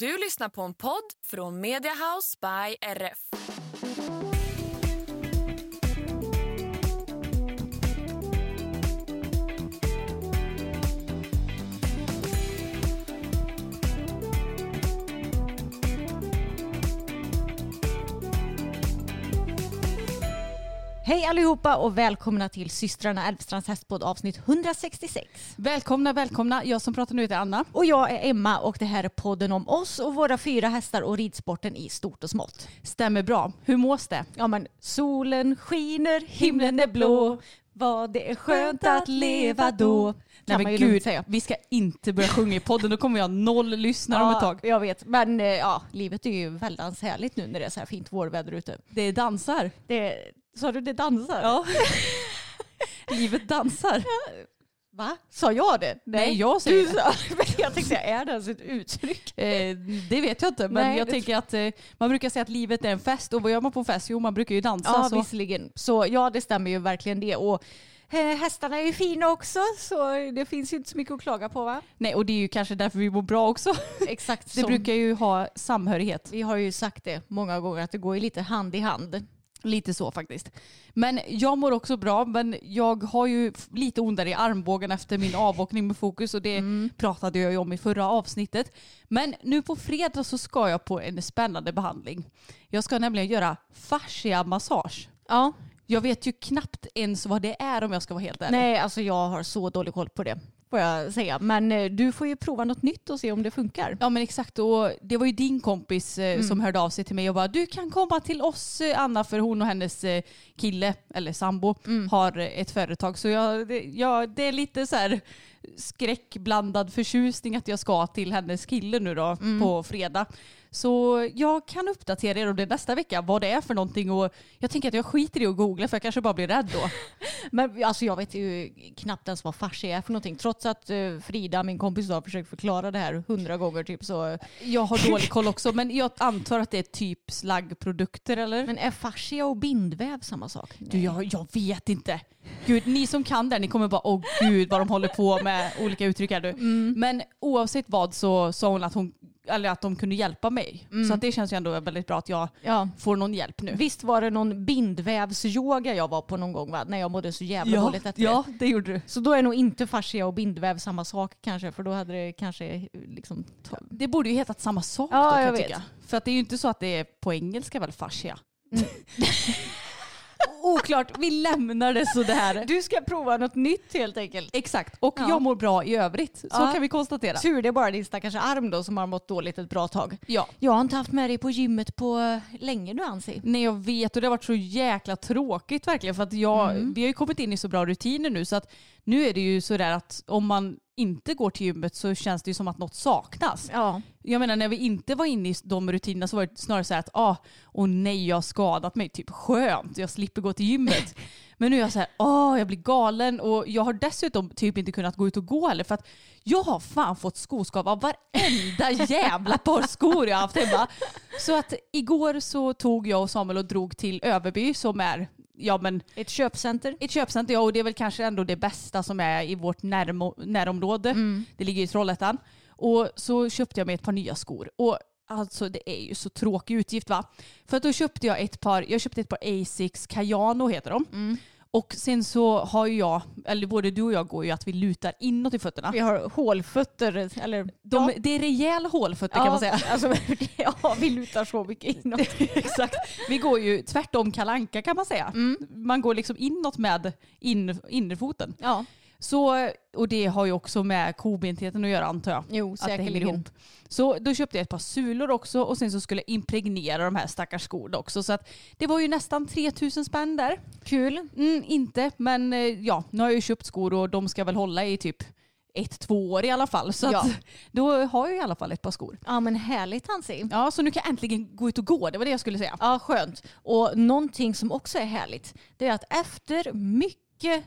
Du lyssnar på en podd från Media House by RF. Hej allihopa och välkomna till systrarna Älvstrands hästpodd avsnitt 166. Välkomna, välkomna. Jag som pratar nu heter Anna. Och jag är Emma och det här är podden om oss och våra fyra hästar och ridsporten i stort och smått. Stämmer bra. Hur mås det? Ja men solen skiner, himlen är blå, vad det är skönt att leva då. Nej men gud, säga. vi ska inte börja sjunga i podden. Då kommer vi ha noll lyssnare om ett tag. jag vet. Men eh, ja, livet är ju väldigt härligt nu när det är så här fint vårväder ute. Det är dansar. Det, sa du det dansar? Ja. Livet dansar. Va? Sa jag det? Nej, jag säger du det. sa, men jag tänkte är det ens ett uttryck? Eh, det vet jag inte, men Nej, jag det- tänker att eh, man brukar säga att livet är en fest. Och vad gör man på en fest? Jo, man brukar ju dansa. Ja, så. visserligen. Så ja, det stämmer ju verkligen det. Och eh, hästarna är ju fina också, så det finns ju inte så mycket att klaga på va? Nej, och det är ju kanske därför vi mår bra också. Exakt. Det brukar ju ha samhörighet. Vi har ju sagt det många gånger att det går ju lite hand i hand. Lite så faktiskt. Men jag mår också bra, men jag har ju lite ondare i armbågen efter min avåkning med fokus och det Mm. pratade jag ju om i förra avsnittet. Men nu på fredag så ska jag på en spännande behandling. Jag ska nämligen göra fascia-massage. Ja. Jag vet ju knappt ens vad det är om jag ska vara helt ärlig. Nej, alltså jag har så dålig koll på det, får jag säga. Men eh, du får ju prova något nytt och se om det funkar. Ja men exakt och det var ju din kompis eh, Mm. som hörde av sig till mig och bara du kan komma till oss eh, Anna för hon och hennes kille eller sambo Mm. har ett företag så jag, det, ja, det är lite så här skräckblandad förtjusning att jag ska till hennes kille nu då Mm. på fredag. Så jag kan uppdatera er om det nästa vecka vad det är för någonting och jag tänker att jag skiter i att googla för jag kanske bara blir rädd då. Men alltså jag vet ju knappt ens vad fascia är för någonting. Trots att eh, Frida, min kompis, har försökt förklara det här hundra gånger typ så. Jag har dålig koll också men jag antar att det är typ slaggprodukter eller? Men är fascia och bindväv samma sak? Du, jag, jag vet inte. Gud, ni som kan det, ni kommer bara åh gud vad de håller på med olika uttryck här nu. Men oavsett vad så sa hon att, hon, eller att de kunde hjälpa mig. Så att det känns ju ändå väldigt bra att jag Ja. får någon hjälp nu. Visst var det någon bindvävsyoga jag var på någon gång va? När jag mådde så jävla Ja, dåligt efter ja, det. gjorde du. Så då är nog inte fascia och bindväv samma sak kanske för då hade det kanske liksom... Det borde ju hetat samma sak Ja, då kan jag jag tycka. För att det är ju inte så att det är på engelska väl fascia? Oklart, vi lämnar det sådär. Du ska prova något nytt helt enkelt. Exakt, och Ja. jag mår bra i övrigt. Så Ja. kan vi konstatera. Tur det är bara din stackars arm då som har mått dåligt ett bra tag. Ja. Jag har inte haft med dig på gymmet på eh, länge nu Ansi. Nej jag vet och det har varit så jäkla tråkigt verkligen för att jag, Mm. vi har ju kommit in i så bra rutiner nu så att nu är det ju sådär att om man inte går till gymmet så känns det ju som att något saknas. Ja. Jag menar när vi inte var inne i de rutinerna så var det snarare så här att ah, åh nej jag har skadat mig, typ skönt, jag slipper gå till gymmet. Men nu är jag så här, åh jag blir galen och jag har dessutom typ inte kunnat gå ut och gå heller för att jag har fan fått skoskav av varenda jävla par skor jag haft hemma. Så att igår så tog jag och Samuel och drog till Överby som är ja men Ett köpcenter. ett köpcenter, ja och det är väl kanske ändå det bästa som är i vårt närmo- närområde. Det ligger i Trollhättan. Och så köpte jag mig ett par nya skor. Och alltså det är ju så tråkig utgift va. För att då köpte jag ett par, jag köpte ett par Asics Kayano heter de. Och sen så har ju jag, eller både du och jag går ju att vi lutar inåt i fötterna. Vi har hålfötter. Eller, De, ja. Det är rejäla hålfötter kan man säga. Alltså, ja, vi lutar så mycket inåt. Exakt. Vi går ju tvärtom kalanka kan man säga. Mm. Man går liksom inåt med in, innerfoten. Ja, Så, och det har ju också med kobentheten att göra antar jag. jo, Att det hänger säkerligen. ihop. Så då köpte jag ett par sulor också och sen så skulle jag impregnera de här stackars skorna också. Så att det var ju nästan 3000 spänn där. Kul. Mm, inte, men eh, ja, nu har jag ju köpt skor och de ska väl hålla i typ ett, två år i alla fall. Så Ja. då har jag i alla fall ett par skor. Ja men härligt Hansi. Ja, så nu kan jag äntligen gå ut och gå. Det var det jag skulle säga. Ja, skönt. Och någonting som också är härligt, det är att efter mycket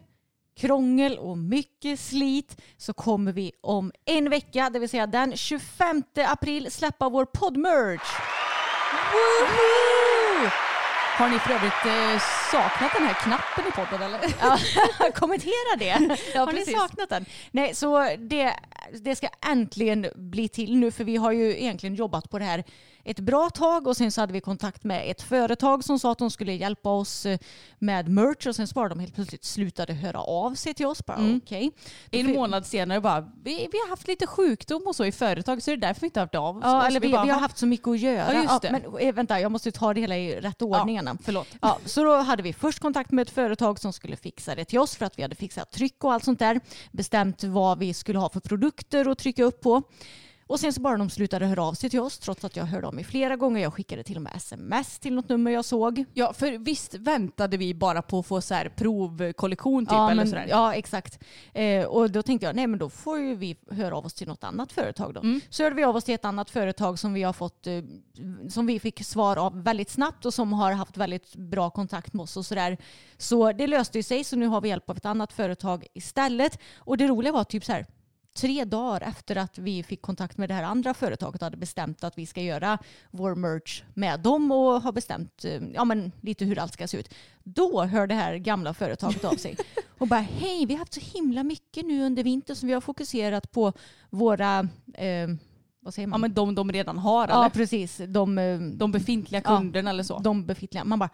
krångel och mycket slit så kommer vi om en vecka, det vill säga den 25 april, släppa vår poddmerch. Woho! Har ni för övrigt eh, saknat den här knappen i podden eller? Ja, kommentera det. Ja, Har ni precis. saknat den? Nej, så det, det ska äntligen bli till nu för vi har ju egentligen jobbat på det här ett bra tag och sen så hade vi kontakt med ett företag som sa att de skulle hjälpa oss eh, med merch och sen så bara de helt plötsligt slutade höra av sig till oss. Bara, Mm. Då En månad senare bara, vi, vi har haft lite sjukdom och så i företag så det är därför vi inte har hört av oss. Ja, eller vi, bara, vi har haft så mycket att göra. Ja, det. men eh, vänta, jag måste ta det hela i rätt ordning. Anna. Förlåt. Ja, så då hade vi först kontakt med ett företag som skulle fixa det till oss för att vi hade fixat tryck och allt sånt där. Bestämt vad vi skulle ha för produkter att trycka upp på. Och sen så bara de slutade höra av sig till oss trots att jag hörde av mig flera gånger. Jag skickade till och med sms till något nummer jag såg. Ja, för visst väntade vi bara på att få så här provkollektion typ ja, eller men, sådär. ja, exakt. Eh, och då tänkte jag, nej men då får ju vi höra av oss till något annat företag då. Mm. Så hörde vi av oss till ett annat företag som vi har fått, eh, som vi fick svar av väldigt snabbt och som har haft väldigt bra kontakt med oss och sådär. Så det löste ju sig, så nu har vi hjälp av ett annat företag istället. Och det roliga var typ så här, tre dagar efter att vi fick kontakt med det här andra företaget och hade bestämt att vi ska göra vår merch med dem och har bestämt eh, ja, men lite hur allt ska se ut. Då hör det här gamla företaget av sig och bara hej, vi har haft så himla mycket nu under vintern som vi har fokuserat på våra, eh, vad säger man? Ja, men de de redan har ja eller? precis, de, eh, De befintliga Ja. kunderna eller så. de befintliga. Man bara,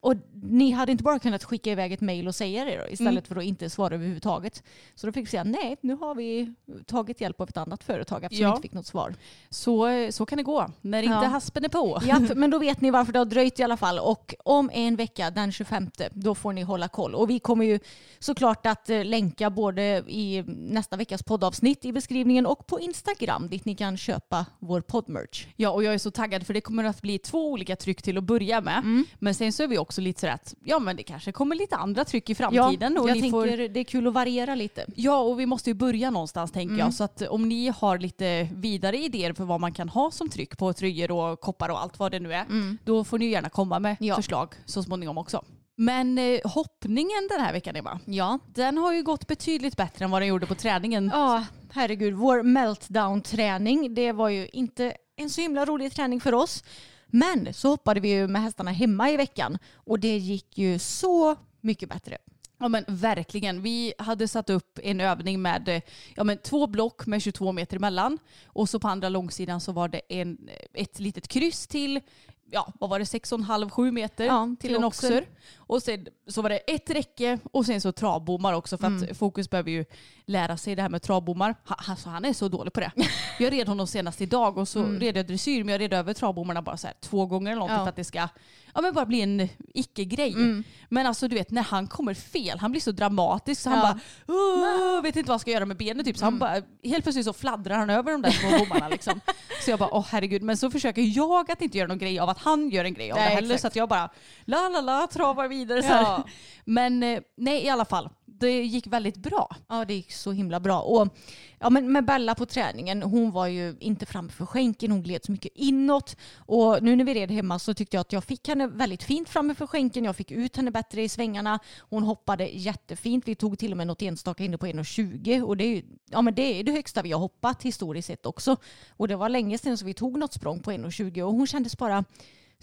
och ni hade inte bara kunnat skicka iväg ett mejl och säga det då, istället Mm. för att inte svara överhuvudtaget. Så då fick vi säga nej, nu har vi tagit hjälp av ett annat företag eftersom Ja. vi inte fick något svar. Så, så kan det gå när inte Ja. haspen är på. Ja, men då vet ni varför det har dröjt i alla fall. Och om en vecka, den 25, då får ni hålla koll. Och vi kommer ju såklart att eh, länka både i nästa veckas poddavsnitt i beskrivningen och på Instagram dit ni kan köpa vår poddmerch. Ja, och jag är så taggad för det kommer att bli två olika tryck till att börja med. Mm. Men sen så är vi också lite så att ja men det kanske kommer lite andra tryck i framtiden. och jag ni tänker får... det är kul att variera lite. Ja, och vi måste ju börja någonstans tänker Mm. jag. Så att om ni har lite vidare idéer för vad man kan ha som tryck på tröjor och koppar och allt vad det nu är, då får ni gärna komma med Mm. Ja. förslag så småningom också. Men eh, hoppningen den här veckan Emma, Ja. den har ju gått betydligt bättre än vad den gjorde på träningen. Ja, herregud. Vår meltdown-träning, det var ju inte en så himla rolig träning för oss. Men så hoppade vi ju med hästarna hemma i veckan och det gick ju så mycket bättre. Ja men verkligen. Vi hade satt upp en övning med ja, men två block med 22 meter emellan. Och så på andra långsidan så var det en, ett litet kryss till ja, vad var det, 6,5-7 meter Ja, till till en oxer. Och sen så var det ett räcke och sen så travbommar också för att Fokus behöver ju lära sig det här med travbommar. Ha, alltså, han är så dålig på det. Jag red honom senast idag och så red jag dressyr men jag red över travbommarna bara så här två gånger eller någonting Ja. för att det ska ja, men bara bli en icke-grej. Men alltså du vet när han kommer fel, han blir så dramatisk så han Ja. bara vet inte vad han ska göra med benen typ. Så han bara, helt plötsligt så fladdrar han över de där små bommarna liksom. Så jag bara åh herregud. Men så försöker jag att inte göra någon grej av att han gör en grej av Nej, det heller. exakt. Så att jag bara la la la travar vidare så. Ja. Men eh, nej i alla fall. Det gick väldigt bra. Ja, det gick så himla bra. Och, ja, men med Bella på träningen, hon var ju inte framför skänken, hon gled så mycket inåt. Och nu när vi red hemma så tyckte jag att jag fick henne väldigt fint framför skänken. Jag fick ut henne bättre i svängarna. Hon hoppade jättefint. Vi tog till och med något enstaka inne på 1,20 och det är ju ja, men det, är det högsta vi har hoppat historiskt sett också. Och det var länge sedan så vi tog något språng på 1,20 och hon kändes bara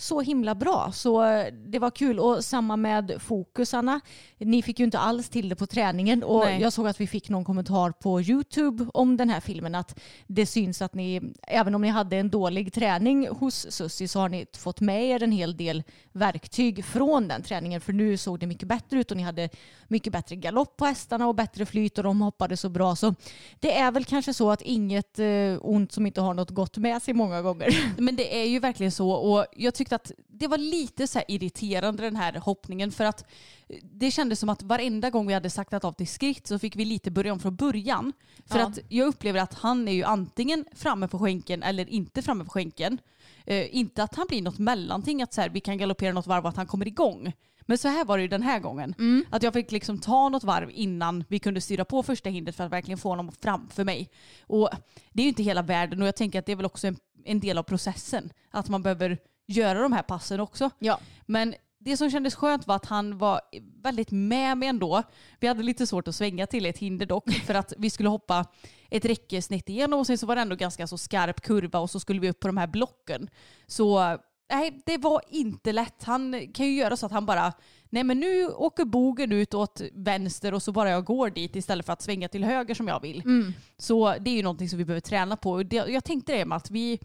så himla bra. Så eh, det var kul. Och samma med fokusarna. Ni fick ju inte alls till det på träningen. Och Nej. jag såg att vi fick någon kommentar på YouTube om den här filmen. Att det syns att ni, även om ni hade en dålig träning hos Sussi så har ni fått med er en hel del verktyg från den träningen. För nu såg det mycket bättre ut och ni hade mycket bättre galopp på hästarna och bättre flyt och de hoppade så bra. Så det är väl kanske så att inget eh, ont som inte har något gott med sig många gånger. Men det är ju verkligen så och jag tyckte att det var lite så irriterande den här hoppningen för att det kändes som att varenda gång vi hade saktat av till skritt så fick vi lite börja om från början. För Ja. att jag upplever att han är ju antingen framme på skänken eller inte framme på skänken. Eh, inte att han blir något mellanting, att så här, vi kan galoppera något varv och att han kommer igång. Men så här var det ju den här gången. Att jag fick liksom ta något varv innan vi kunde styra på första hindret för att verkligen få honom framför mig. Och det är ju inte hela världen och jag tänker att det är väl också en, en del av processen. Att man behöver göra de här passen också. Ja. Men det som kändes skönt var att han var väldigt med mig ändå. Vi hade lite svårt att svänga till ett hinder dock för att vi skulle hoppa ett räcke snett igenom och sen så var det ändå ganska så skarp kurva och så skulle vi upp på de här blocken. Så nej, det var inte lätt. Han kan ju göra så att han bara, nej men nu åker bogen ut åt vänster och så bara jag går dit istället för att svänga till höger som jag vill. Så det är ju någonting som vi behöver träna på. Jag tänkte det med att vi,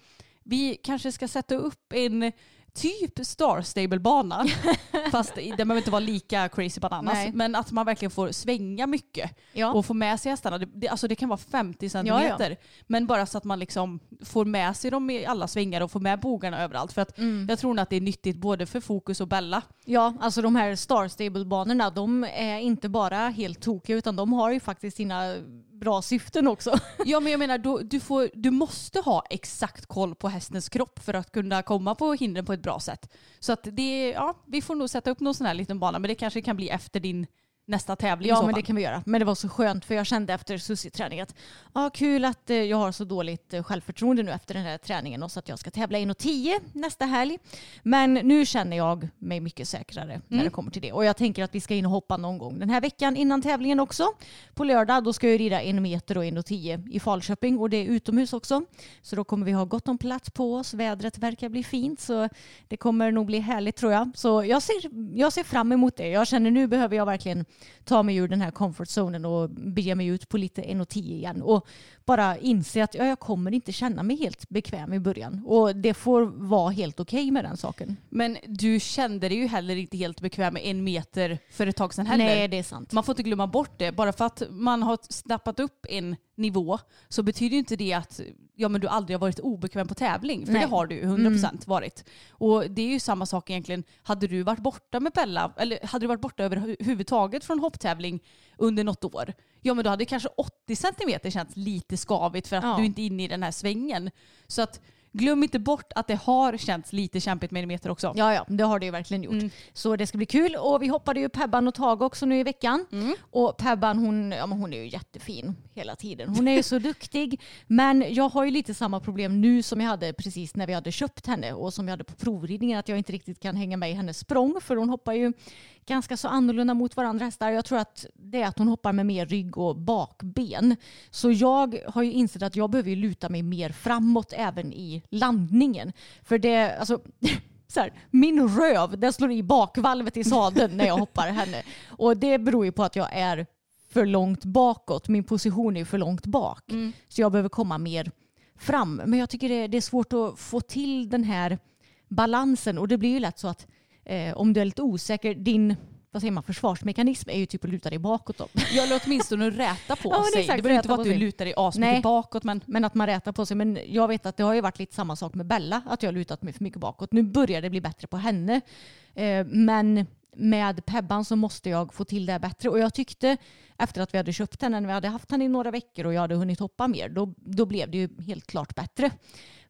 vi kanske ska sätta upp en typ Star Stable-bana. fast den behöver inte vara lika crazy bananas. Nej. Men att man verkligen får svänga mycket Ja. och få med sig hästarna. Det, det, alltså det kan vara 50 centimeter. Men bara så att man liksom får med sig dem i alla svängar och får med bogarna överallt. För att jag tror nog att det är nyttigt både för Fokus och Bella. Ja, alltså de här Star Stable-banorna, de är inte bara helt tokiga utan de har ju faktiskt sina bra syften också. Ja men jag menar då, du, får, du måste ha exakt koll på hästens kropp för att kunna komma på hindren på ett bra sätt. Så att det, ja, vi får nog sätta upp någon sån här liten bana men det kanske kan bli efter din nästa tävling Ja, men det kan vi göra. Men det var så skönt för jag kände efter Susie-träningen att ah, kul att eh, jag har så dåligt eh, självförtroende nu efter den här träningen och så att jag ska tävla 1.10 nästa helg. Men nu känner jag mig mycket säkrare när det kommer till det. Och jag tänker att vi ska in och hoppa någon gång den här veckan innan tävlingen också. På lördag då ska jag rida en meter och 1.10 i Falköping och det är utomhus också. Så då kommer vi ha gott om plats på oss. Vädret verkar bli fint så det kommer nog bli härligt tror jag. Så jag ser, jag ser fram emot det. Jag känner nu behöver jag verkligen ta mig ur den här comfort zonen och bege mig ut på lite 1.10 igen. Och bara inse att ja, jag kommer inte känna mig helt bekväm i början. Och det får vara helt okej med den saken. Men du kände dig ju heller inte helt bekväm med en meter för ett tag sedan heller. Nej, det är sant. Man får inte glömma bort det. Bara för att man har snappat upp en nivå så betyder inte det att ja, men du aldrig har varit obekväm på tävling. För Nej. det har du ju 100% varit. Och det är ju samma sak egentligen. Hade du varit borta med Bella, eller hade du varit borta överhuvudtaget från hopptävling under något år, ja men då hade kanske 80 centimeter känts lite skavigt för att Ja. du inte är inne i den här svängen. Så att glöm inte bort att det har känts lite kämpigt med meter också. Ja, ja, det har det ju verkligen gjort. Så det ska bli kul. Och vi hoppade ju Pebban och Tage också nu i veckan. Och Pebban hon, ja, men hon är ju jättefin hela tiden. Hon är ju så duktig. Men jag har ju lite samma problem nu som jag hade precis när vi hade köpt henne och som jag hade på provridningen. Att jag inte riktigt kan hänga med i hennes språng. För hon hoppar ju ganska så annorlunda mot varandra hästar. Jag tror att det är att hon hoppar med mer rygg och bakben. Så jag har ju insett att jag behöver luta mig mer framåt även i landningen. För det, alltså så här, min röv den slår i bakvalvet i sadeln när jag hoppar henne. Och det beror ju på att jag är för långt bakåt. Min position är för långt bak. Så jag behöver komma mer fram. Men jag tycker det, det är svårt att få till den här balansen. Och det blir ju lätt så att eh, om du är lite osäker, din vad säger man, försvarsmekanism är ju typ att luta dig bakåt. Då. Jag eller åtminstone räta på Ja, sig. exakt, det behöver inte vara att du sig. lutar dig asmycket bakåt men Men att man rätar på sig. Men jag vet att det har ju varit lite samma sak med Bella. Att jag har lutat mig för mycket bakåt. Nu börjar det bli bättre på henne. Eh, men med Pebban så måste jag få till det bättre. Och jag tyckte efter att vi hade köpt henne, när vi hade haft henne i några veckor och jag hade hunnit hoppa mer, då, då blev det ju helt klart bättre.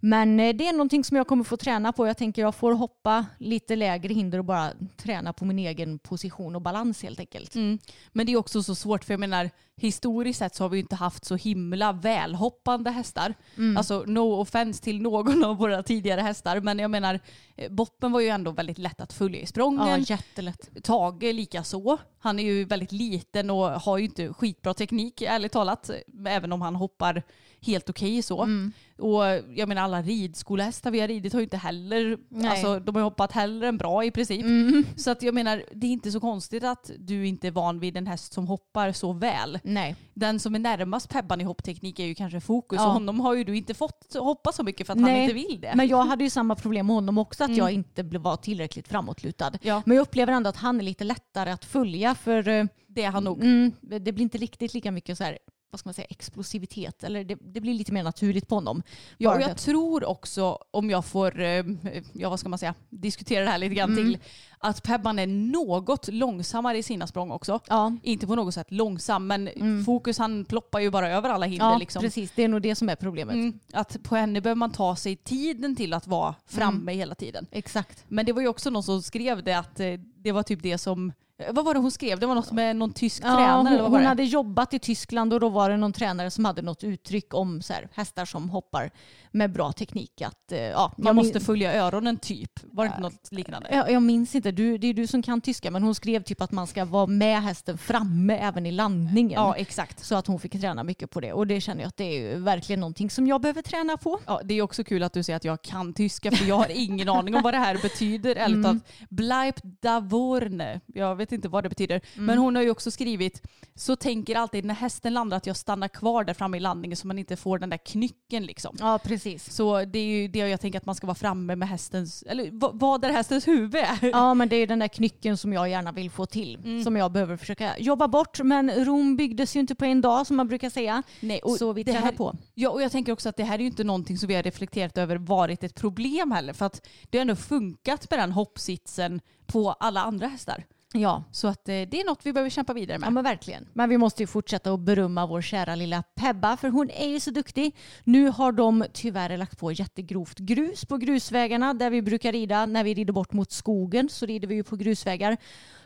Men eh, det är någonting som jag kommer få träna på. Jag tänker jag får hoppa lite lägre hinder och bara träna på min egen position och balans helt enkelt. Mm. Men det är också så svårt för jag menar historiskt sett så har vi inte haft så himla välhoppande hästar. Alltså no offense till någon av våra tidigare hästar men jag menar eh, Boppen var ju ändå väldigt lätt att följa i Ja, sprången. jättelätt. Tage lika så. Han är ju väldigt liten och har ju inte skitbra teknik ärligt talat. Även om han hoppar helt okej så. Mm. Och jag menar alla ridskolehästar vi har ridit har ju inte heller, Nej. alltså de har hoppat hellre än bra i princip. Mm. Så att jag menar det är inte så konstigt att du inte är van vid en häst som hoppar så väl. Nej. Den som är närmast Pebban i hoppteknik är ju kanske Fokus Ja. och honom har ju du inte fått hoppa så mycket för att han Nej, inte vill det. Men jag hade ju samma problem med honom också, att Mm. jag inte var tillräckligt framåtlutad. Ja. Men jag upplever ändå att han är lite lättare att följa för eh, det är han nog. mm, det blir inte riktigt lika mycket så här, vad ska man säga, explosivitet. Eller det, det blir lite mer naturligt på honom. Ja, och jag tror också, om jag får, eh, ja vad ska man säga, diskutera det här lite grann Mm. till, att Pebban är något långsammare i sina språng också. Ja, Inte på något sätt långsam, men Fokus han ploppar ju bara över alla hinder. ja liksom. precis. Det är nog det som är problemet. Mm, att på henne behöver man ta sig tiden till att vara framme hela tiden. Exakt. Men det var ju också någon som skrev det att eh, det var typ det som, vad var det hon skrev? Det var något med någon tysk Ja, tränare eller hon, vad var hon det? hade jobbat i Tyskland och då var det någon tränare som hade något uttryck om så här, hästar som hoppar med bra teknik. Att, eh, ja, Man jag måste följa öronen typ. Var det inte något liknande? jag, jag minns inte, du, det är du som kan tyska, men hon skrev typ att man ska vara med hästen framme även i landningen. Ja, exakt. Så att hon fick träna mycket på det. Och det känner jag att det är verkligen någonting som jag behöver träna på. Ja, det är också kul att du säger att jag kan tyska för jag har ingen aning om vad det här betyder. Ärligt talat. Bleib da vorne. Jag vet inte vad det betyder. Men hon har ju också skrivit så tänker alltid när hästen landar att jag stannar kvar där framme i landningen så man inte får den där knycken liksom. Ja, precis. Så det är ju det jag tänker att man ska vara framme med hästens, eller vad, är hästens huvud? Ja, men det är den där knycken som jag gärna vill få till. Mm. Som jag behöver försöka jobba bort. Men Rom byggdes ju inte på en dag som man brukar säga. Nej, och så vi det tränar här- på. Ja, och jag tänker också att det här är ju inte någonting som vi har reflekterat över varit ett problem heller. För att det har ändå funkat med den hoppsitsen på alla andra hästar. Ja. Så att eh, det är något vi behöver kämpa vidare med. Ja men verkligen. Men vi måste ju fortsätta att berömma vår kära lilla Pebba för hon är ju så duktig. Nu har de tyvärr lagt på jättegrovt grus på grusvägarna där vi brukar rida. När vi rider bort mot skogen så rider vi ju på grusvägar.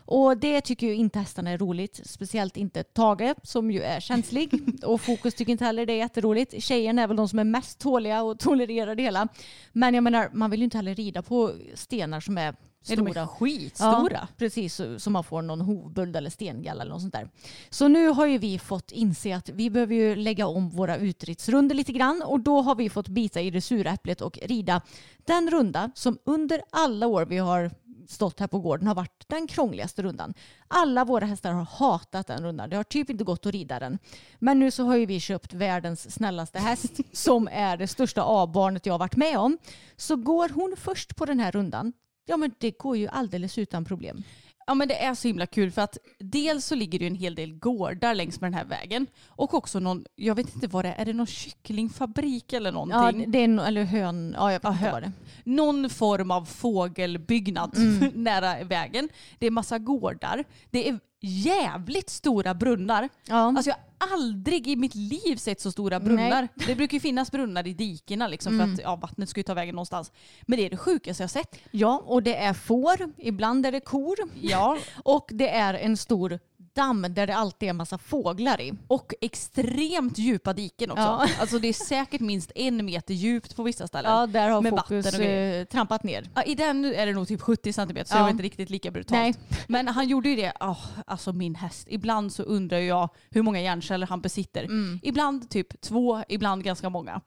Och det tycker ju inte hästarna är roligt. Speciellt inte Tage som ju är känslig. Och Fokus tycker inte heller det är jätteroligt. Tjejerna är väl de som är mest tåliga och tolererar det hela. Men jag menar, man vill ju inte heller rida på stenar som är Är de stora. är skitstora. Ja, precis, så, så man får någon hovböld eller stengalla eller något sånt där. Så nu har ju vi fått inse att vi behöver ju lägga om våra utridsrunder lite grann och då har vi fått bita i det sura äpplet och rida den runda som under alla år vi har stått här på gården har varit den krångligaste rundan. Alla våra hästar har hatat den rundan. Det har typ inte gått att rida den. Men nu så har ju vi köpt världens snällaste häst som är det största A-barnet jag har varit med om. Så går hon först på den här rundan Ja men det går ju alldeles utan problem. Ja men det är så himla kul för att dels så ligger det ju en hel del gårdar längs med den här vägen och också någon, jag vet inte vad det är, är det någon kycklingfabrik eller Ja, någonting? det är en, eller hön, ja jag vet inte hön. vad det är. Någon form av fågelbyggnad Mm. nära vägen. Det är massa gårdar. Det är jävligt stora brunnar. Ja. Alltså jag har aldrig i mitt liv sett så stora brunnar. Det brukar ju finnas brunnar i dikena liksom Mm. för att ja, vattnet ska ju ta vägen någonstans. Men det är det sjukaste jag sett. ja, och det är får, ibland är det kor Ja, och det är en stor damm där det alltid är en massa fåglar i. och extremt djupa diken också. Ja. Alltså det är säkert minst en meter djupt på vissa ställen. Ja, där har Med Fokus vatten och grejer. eh, trampat ner. Ja, I den är det nog typ 70 centimeter så Ja. det var inte riktigt lika brutalt. Nej. Men han gjorde ju det, oh, alltså min häst. Ibland så undrar jag hur många hjärnceller han besitter. Mm. Ibland typ två, ibland ganska många.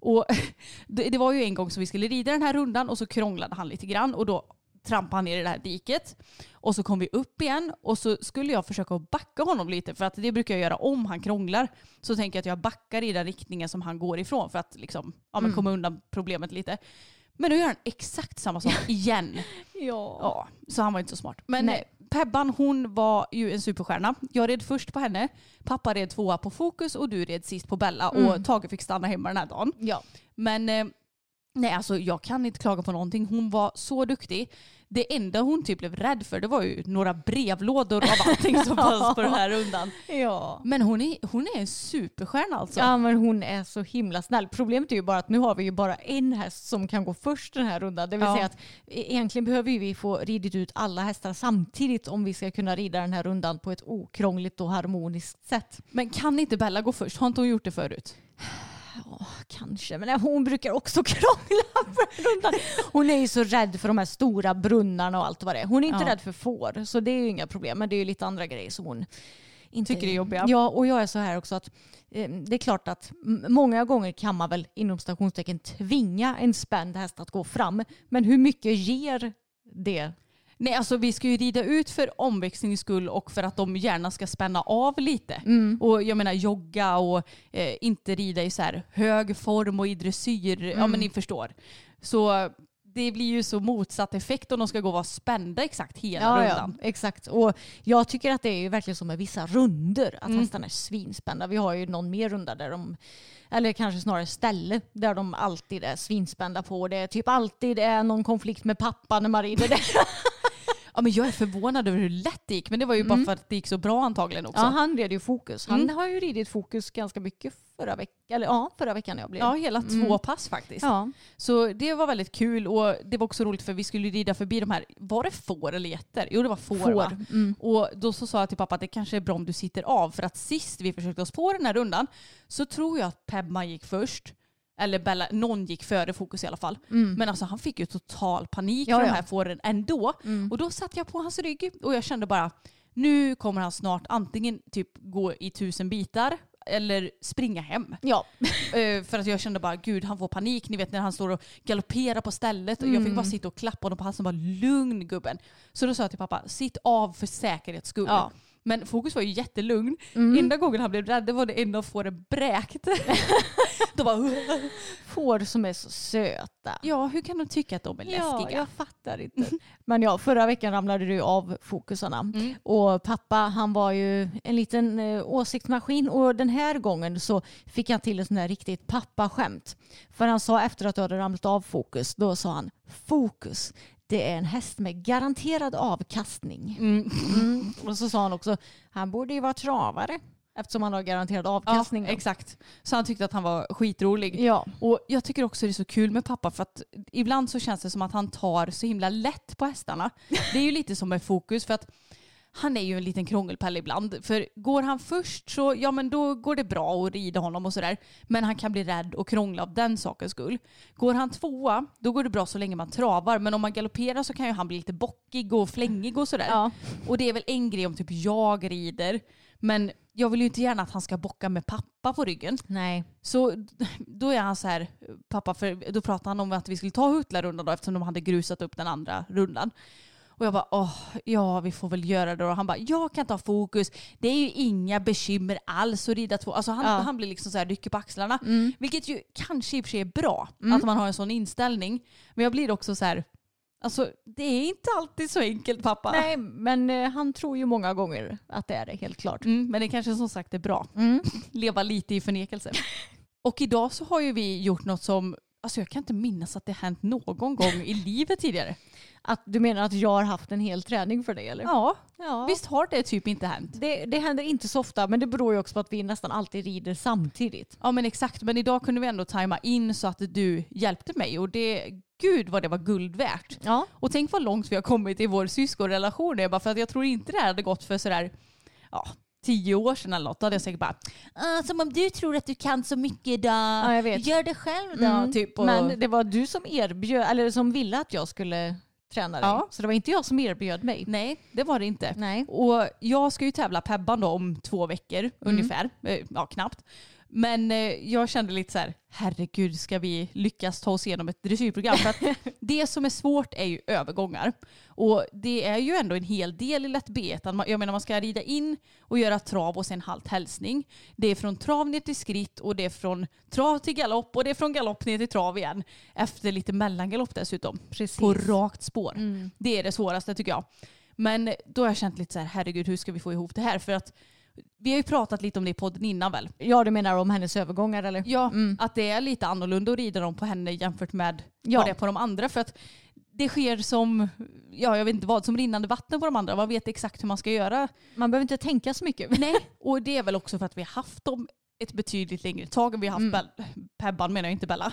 Och det, det var ju en gång som vi skulle rida den här rundan och så krånglade han lite grann och då trampade ner i det här diket. Och så kom vi upp igen och så skulle jag försöka backa honom lite för att det brukar jag göra om han krånglar. Så tänker jag att jag backar i den riktningen som han går ifrån för att liksom, ja, men komma undan problemet lite. Men nu gör han exakt samma sak igen. Ja. Ja, så han var inte så smart. Men Nej. Pebban hon var ju en superstjärna. Jag red först på henne, pappa red tvåa på Fokus och du red sist på Bella och Tage fick stanna hemma den här dagen. ja. Men eh, Nej alltså jag kan inte klaga på någonting. Hon var så duktig. Det enda hon typ blev rädd för det var ju några brevlådor av allting som fanns på den här rundan. Ja. Men hon är, hon är en superstjärna alltså. Ja men hon är så himla snäll. Problemet är ju bara att nu har vi ju bara en häst som kan gå först den här rundan. Det vill Ja. säga att e- egentligen behöver vi få ridit ut alla hästar samtidigt om vi ska kunna rida den här rundan på ett okrångligt och harmoniskt sätt. Men kan inte Bella gå först? Har inte hon gjort det förut? Ja, kanske. Men hon brukar också krångla. Hon är ju så rädd för de här stora brunnarna och allt vad det är. Hon är inte Ja. rädd för får, så det är ju inga problem. Men det är ju lite andra grejer som hon inte Tycker det är jobbiga. Ja, och jag är så här också att eh, det är klart att många gånger kan man väl inom stationstecken tvinga en spänd häst att gå fram. Men hur mycket ger det? Nej alltså vi ska ju rida ut för omväxlings skull och för att de gärna ska spänna av lite. Mm. Och jag menar jogga och eh, inte rida i så här hög form och i dressyr. Ja Mm. men ni förstår. Så det blir ju så motsatt effekt om de ska gå och vara spända exakt hela Ja, ja, rundan. exakt. Och jag tycker att det är ju verkligen som med vissa runder att Mm. hästarna är svinspända. Vi har ju någon mer runda där de, eller kanske snarare ställe, där de alltid är svinspända på. Det är typ alltid är någon konflikt med pappa när man rider där. Ja, men jag är förvånad över hur lätt det gick men det var ju bara för att det gick så bra antagligen också. Mm. Ja, han red ju fokus. Han Mm. har ju ridit fokus ganska mycket förra veckan. Eller ja, förra veckan jag blev. Ja, hela två Mm. pass faktiskt. Ja. Så det var väldigt kul och det var också roligt för vi skulle rida förbi de här, var det får eller getter? Jo det var får, Får. va? Mm. Och då så sa jag till pappa att det kanske är bra om du sitter av för att sist vi försökte oss på den här rundan så tror jag att Pebma gick först. Eller Bella, någon gick före fokus i alla fall. Men alltså han fick ju total panik Mm. Ja, för de ja. här fåren ändå. Mm. Och då satt jag på hans rygg och jag kände bara nu kommer han snart antingen typ gå i tusen bitar eller springa hem. Ja. Eh, för att jag kände bara gud han får panik. Ni vet när han står och galopperar på stället. Och jag fick bara Mm. sitta och klappa honom på halsen och bara lugn gubben. Så då sa jag till pappa sitt av för säkerhets skull. Ja. Men Fokus var ju jättelugn. Mm. Enda gången han blev rädd det var det enda fåret bräkte. Då bara Får som är så söta. ja hur kan de tycka att de är Ja, läskiga? jag fattar inte. Men ja, förra veckan ramlade du av fokusarna. Mm. Och pappa han var ju en liten eh, åsiktsmaskin och den här gången så fick han till en sån där riktigt pappaskämt. För han sa efter att du hade ramlat av fokus, då sa han fokus. Det är en häst med garanterad avkastning. Mm. Mm. Och så sa han också, han borde ju vara travare eftersom han har garanterad Ja, avkastning. då. exakt. Så han tyckte att han var skitrolig. Ja. Och jag tycker också det är så kul med pappa för att ibland så känns det som att han tar så himla lätt på hästarna. Det är ju lite som med fokus för att han är ju en liten krångelpelle ibland. För går han först så ja men då går det bra att rida honom och sådär. Men han kan bli rädd och krångla av den sakens skull. Går han tvåa då går det bra så länge man travar. Men om man galopperar så kan ju han bli lite bockig och flängig och sådär. Ja. Och det är väl en grej om typ jag rider. Men jag vill ju inte gärna att han ska bocka med pappa på ryggen. Nej. Så då är han så här, pappa, för då pratade han om att vi skulle ta Hutla-rundan då eftersom de hade grusat upp den andra rundan. Och jag bara, åh, ja vi får väl göra det. Och han bara, jag kan ta fokus. Det är ju inga bekymmer alls att rida två. Alltså han, Ja. han blir liksom så här, rycker på axlarna. Mm. Vilket ju kanske i och för sig är bra, Mm. att man har en sån inställning. Men jag blir också så här, alltså det är inte alltid så enkelt pappa. Nej, men eh, han tror ju många gånger att det är det, helt klart. Mm, men det kanske som sagt är bra. Mm. leva lite i förnekelse. Och idag så har ju vi gjort något som, alltså jag kan inte minnas att det hänt någon gång i livet tidigare. Att du menar att jag har haft en hel träning för dig eller? Ja, ja. visst har det typ inte hänt? Det, det händer inte så ofta men det beror ju också på att vi nästan alltid rider samtidigt. Ja men exakt, men idag kunde vi ändå tajma in så att du hjälpte mig och det, gud vad det var guld värt. Ja. Och tänk vad långt vi har kommit i vår syskonrelation. Det bara för att jag tror inte det här hade gått för sådär, ja, tio år sedan eller något. Då hade jag säkert bara, "Ah, som om du tror att du kan så mycket då. Ja, jag vet. Gör det själv då. Mm. Typ, och, Men det var du som erbjöd, eller som ville att jag skulle träna dig. Ja. Så det var inte jag som erbjöd mig. Nej, det var det inte. Nej. Och jag ska ju tävla Pebban då om två veckor ungefär. Eh, Ja, knappt. Men eh, jag kände lite så här, herregud ska vi lyckas ta oss igenom ett dressyrprogram? För att det som är svårt är ju övergångar. Och det är ju ändå en hel del i lätt B1. Man- Jag menar man ska rida in och göra trav och sen halt hälsning. Det är från trav ner till skritt och det är från trav till galopp och det är från galopp ner till trav igen. Efter lite mellangalopp dessutom. Precis. På rakt spår. Mm. Det är det svåraste tycker jag. Men då har jag känt lite så här, herregud hur ska vi få ihop det här? För att Vi har ju pratat lite om det i podden innan väl? Ja, du menar om hennes övergångar eller? Ja, att det är lite annorlunda att rida dem på henne jämfört med Ja. det är på de andra. För att det sker som, ja jag vet inte vad, som rinnande vatten på de andra. Man vet exakt hur man ska göra. Man behöver inte tänka så mycket. Nej, och det är väl också för att vi har haft dem ett betydligt längre tag. Vi har haft Mm. Bell- Pebban menar jag inte Bella.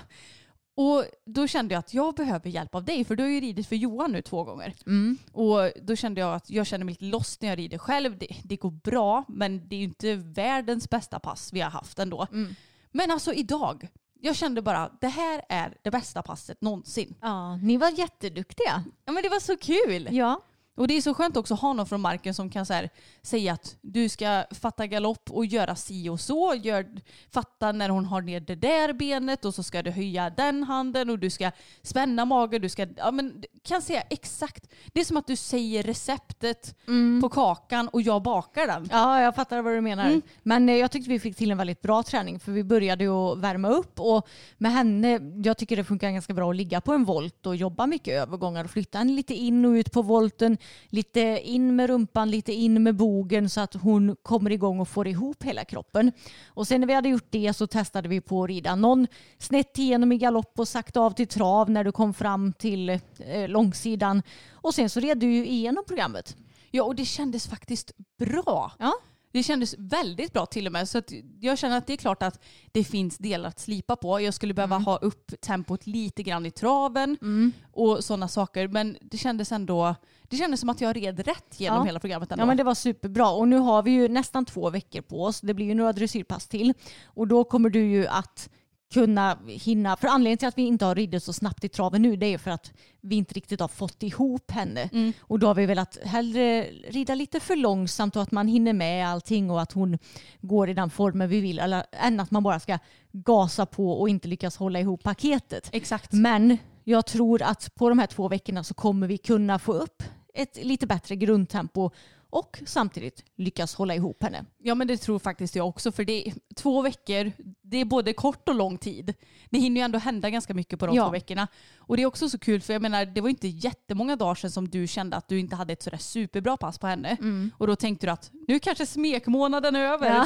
Och då kände jag att jag behöver hjälp av dig för du har ju ridit för Johan nu två gånger. Mm. Och då kände jag att jag känner mig lite lost när jag rider själv. Det, det går bra men det är ju inte världens bästa pass vi har haft ändå. Mm. Men alltså idag, jag kände bara det här är det bästa passet någonsin. Ja, ni var jätteduktiga. Ja men det var så kul! Ja. Och det är så skönt också att ha någon från marken som kan här, säga att du ska fatta galopp och göra si och så. Gör, fatta när hon har ner det där benet och så ska du höja den handen och du ska spänna magen. Du ska, ja, men, kan säga exakt. Det är som att du säger receptet på kakan och jag bakar den. Ja, jag fattar vad du menar. Mm. Men eh, jag tyckte vi fick till en väldigt bra träning för vi började ju värma upp och med henne, jag tycker det funkar ganska bra att ligga på en volt och jobba mycket övergångar och flytta henne lite in och ut på volten, lite in med rumpan, lite in med bogen så att hon kommer igång och får ihop hela kroppen. Och sen när vi hade gjort det så testade vi på att rida någon snett igenom i galopp och sakta av till trav när du kom fram till eh, långsidan. Och sen så red du ju igenom programmet. Ja och det kändes faktiskt bra. Ja. Det kändes väldigt bra till och med. Så jag känner att det är klart att det finns delar att slipa på. Jag skulle behöva ha upp tempot lite grann i traven och sådana saker. Men det kändes ändå, det kändes som att jag red rätt genom Ja. hela programmet ändå. Ja men det var superbra och nu har vi ju nästan två veckor på oss. Det blir ju några dressyrpass till och då kommer du ju att kunna hinna, för anledningen till att vi inte har ridit så snabbt i traven nu det är för att vi inte riktigt har fått ihop henne. Och då har vi velat hellre rida lite för långsamt och att man hinner med allting och att hon går i den formen vi vill eller, än att man bara ska gasa på och inte lyckas hålla ihop paketet. Exakt. Men jag tror att på de här två veckorna så kommer vi kunna få upp ett lite bättre grundtempo och samtidigt lyckas hålla ihop henne. Ja men det tror faktiskt jag också för det är två veckor, det är både kort och lång tid. Det hinner ju ändå hända ganska mycket på de Ja. två veckorna. Och det är också så kul för jag menar det var inte jättemånga dagar sedan som du kände att du inte hade ett sådär superbra pass på henne. Och då tänkte du att nu kanske smekmånaden är över. Ja.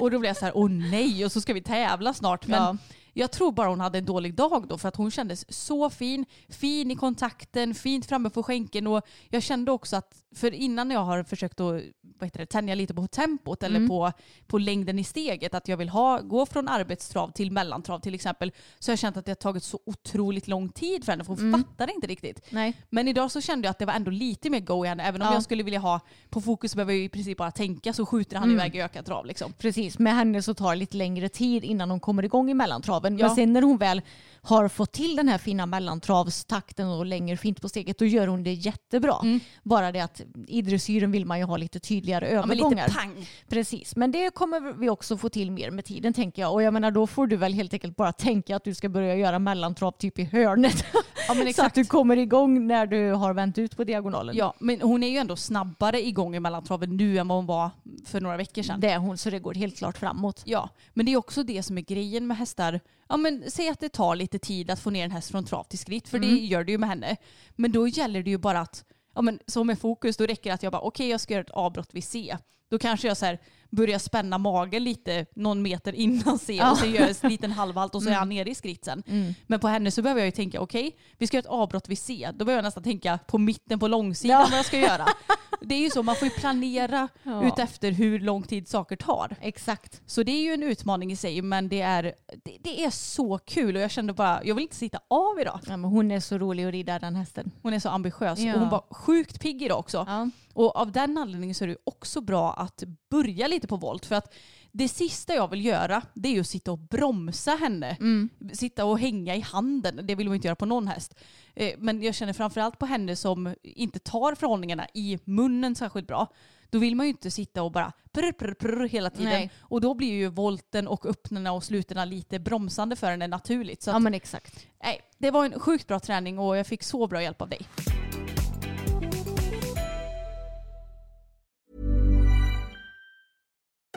Och då blev jag så här, åh nej och så ska vi tävla snart. Men Ja jag tror bara hon hade en dålig dag då för att hon kändes så fin. Fin i kontakten, fint framme på skänken och jag kände också att, för innan jag har försökt att vad heter det, tänja lite på tempot eller på, på längden i steget, att jag vill ha, gå från arbetstrav till mellantrav till exempel, så har jag känt att det har tagit så otroligt lång tid för henne för hon fattar inte riktigt. Nej. Men idag så kände jag att det var ändå lite mer go i henne. Även om Ja. jag skulle vilja ha på fokus behöver jag i princip bara tänka så skjuter han iväg i ökat trav liksom. Precis, med henne så tar det lite längre tid innan hon kommer igång i mellantraven. Ja. Men sen när hon väl har fått till den här fina mellantravstakten och längre fint på steget, då gör hon det jättebra. Bara det att i dressyren vill man ju ha lite tydligare Mm. Ja, men övergångar. lite pang. Precis, men det kommer vi också få till mer med tiden tänker jag. Och jag menar då får du väl helt enkelt bara tänka att du ska börja göra mellantrav typ i hörnet. Ja, men Så att exakt. du kommer igång när du har vänt ut på diagonalen. Ja, men hon är ju ändå snabbare igång i mellantraven nu än vad hon var för några veckor sedan. Det är hon, så det går helt klart framåt. Ja, men det är också det som är grejen med hästar. Ja, men säg att det tar lite tid att få ner en häst från trav till skritt, för det gör det ju med henne. Men då gäller det ju bara att, ja men så med fokus, då räcker det att jag bara okej jag ska göra ett avbrott vid C. Då kanske jag så här börjar spänna magen lite någon meter innan C och sen gör en liten halvhalt och så är han nere i skritt sen. Men på henne så behöver jag ju tänka okej, vi ska göra ett avbrott vid C. Då behöver jag nästan tänka på mitten på långsidan vad jag ska göra. Det är ju så, man får ju planera Ja. utefter hur lång tid saker tar. Exakt. Så det är ju en utmaning i sig men det är, det, det är så kul och jag kände bara, jag vill inte sitta av idag. Ja, men hon är så rolig att rida den hästen. Hon är så ambitiös Ja. och hon var sjukt pigg idag också. Ja. Och av den anledningen så är det också bra att börja lite på volt för att det sista jag vill göra det är ju att sitta och bromsa henne. Sitta och hänga i handen. Det vill man inte göra på någon häst. Eh, Men jag känner framförallt på henne som inte tar förhållningarna i munnen särskilt bra. Då vill man ju inte sitta och bara prr, prr, prr hela tiden. Nej. Och då blir ju volten och öppnarna och slutena lite bromsande för henne naturligt. Så ja att, men exakt. nej, det var en sjukt bra träning och jag fick så bra hjälp av dig.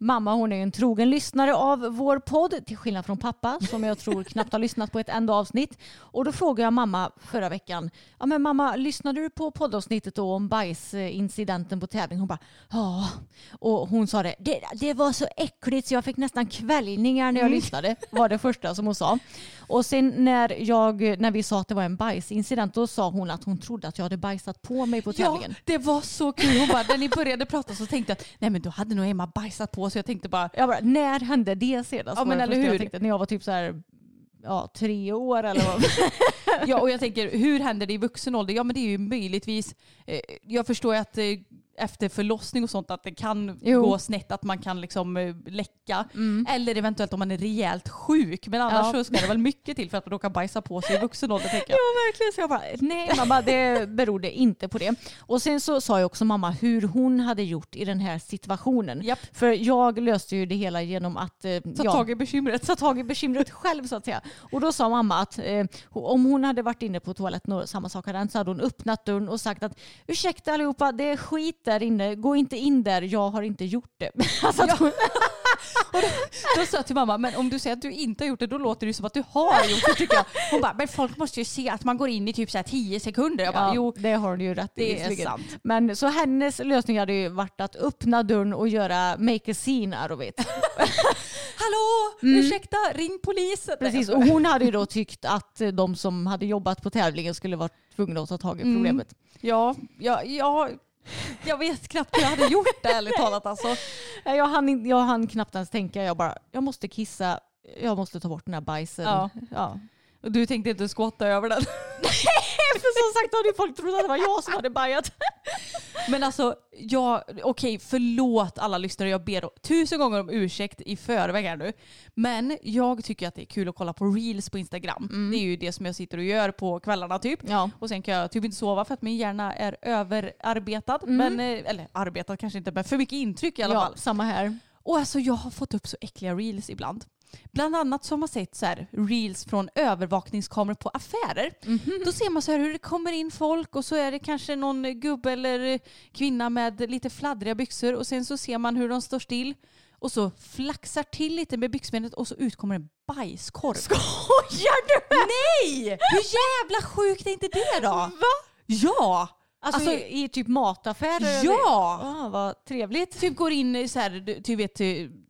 Mamma hon är en trogen lyssnare av vår podd till skillnad från pappa som jag tror knappt har lyssnat på ett enda avsnitt. Och då frågade jag mamma förra veckan, ja men mamma lyssnade du på poddavsnittet då om bajsincidenten på tävling? Hon bara ja. Och hon sa det, det, det var så äckligt så jag fick nästan kvällningar när jag lyssnade var det första som hon sa. Och sen när, jag, när vi sa att det var en bajsincident då sa hon att hon trodde att jag hade bajsat på mig på Ja, tävlingen. det var så kul. Hon bara, när ni började prata så tänkte jag att nej men då hade nog Emma bajsat på så jag tänkte bara Jag bara, när hände det senast? Ja, men eller första Jag hur? tänkte, när jag var typ så här, ja, tre år eller vad. Ja, och jag tänker, hur händer det i vuxen ålder? Ja, men det är ju möjligtvis... Eh, jag förstår ju att eh, efter förlossning och sånt att det kan Jo. gå snett, att man kan liksom eh, läcka. Eller eventuellt om man är rejält sjuk. Men annars Ja. så ska det väl mycket till för att man råkar bajsa på sig i vuxen ålder. Ja verkligen. Så jag bara, nej mamma det berodde inte på det. Och sen så sa jag också mamma hur hon hade gjort i den här situationen. Japp. För jag löste ju det hela genom att eh, Ta ja, tag i bekymret. ta tag i bekymret själv så att säga. Och då sa mamma att eh, om hon hade varit inne på toaletten och samma sak hade hänt så hade hon öppnat dörren och sagt att ursäkta allihopa det är skit där inne, gå inte in där, jag har inte gjort det. alltså att hon, Då sa jag till mamma, men om du säger att du inte har gjort det då låter det som att du har gjort det tycker jag. Hon bara, men folk måste ju se att man går in i typ så här 10 sekunder. Jag bara, ja, jo det har hon ju rätt i. det är sant. Men så hennes lösning hade ju varit att öppna dörren och göra make a scene out of it. Hallå, ursäkta, ring polisen. Mm. Precis, och hon hade ju då tyckt att eh, de som hade jobbat på tävlingen skulle vara tvungna att ta tag i Mm. problemet. Ja, ja, ja, jag vet knappt hur jag hade gjort det ärligt talat alltså. Jag hann, jag hann knappt ens tänka, jag bara, jag måste kissa, jag måste ta bort den här bajsen. Ja. Ja. Och du tänkte inte skotta över den. För som sagt hade ju folk trott att det var jag som hade bajat. Men alltså, jag, okej förlåt alla lyssnare. Jag ber tusen gånger om ursäkt i förväg här nu. Men jag tycker att det är kul att kolla på reels på Instagram. Det är ju det som jag sitter och gör på kvällarna typ. Ja. Och sen kan jag typ inte sova för att min hjärna är överarbetad. Men, eh, eller arbetad kanske inte, men för mycket intryck i alla ja, fall. samma här. Och alltså jag har fått upp så äckliga reels ibland. Bland annat så har man sett så här reels från övervakningskameror på affärer. Då ser man så här hur det kommer in folk och så är det kanske någon gubbe eller kvinna med lite fladdriga byxor och sen så ser man hur de står still och så flaxar till lite med byxbenet och så ut kommer en bajskorv. Skojar du? Nej! Hur jävla sjukt är inte det då? Va? Ja! Alltså, Alltså, i, i typ mataffärer? Ja! Ah, vad trevligt. Typ går in i så här, du, vet,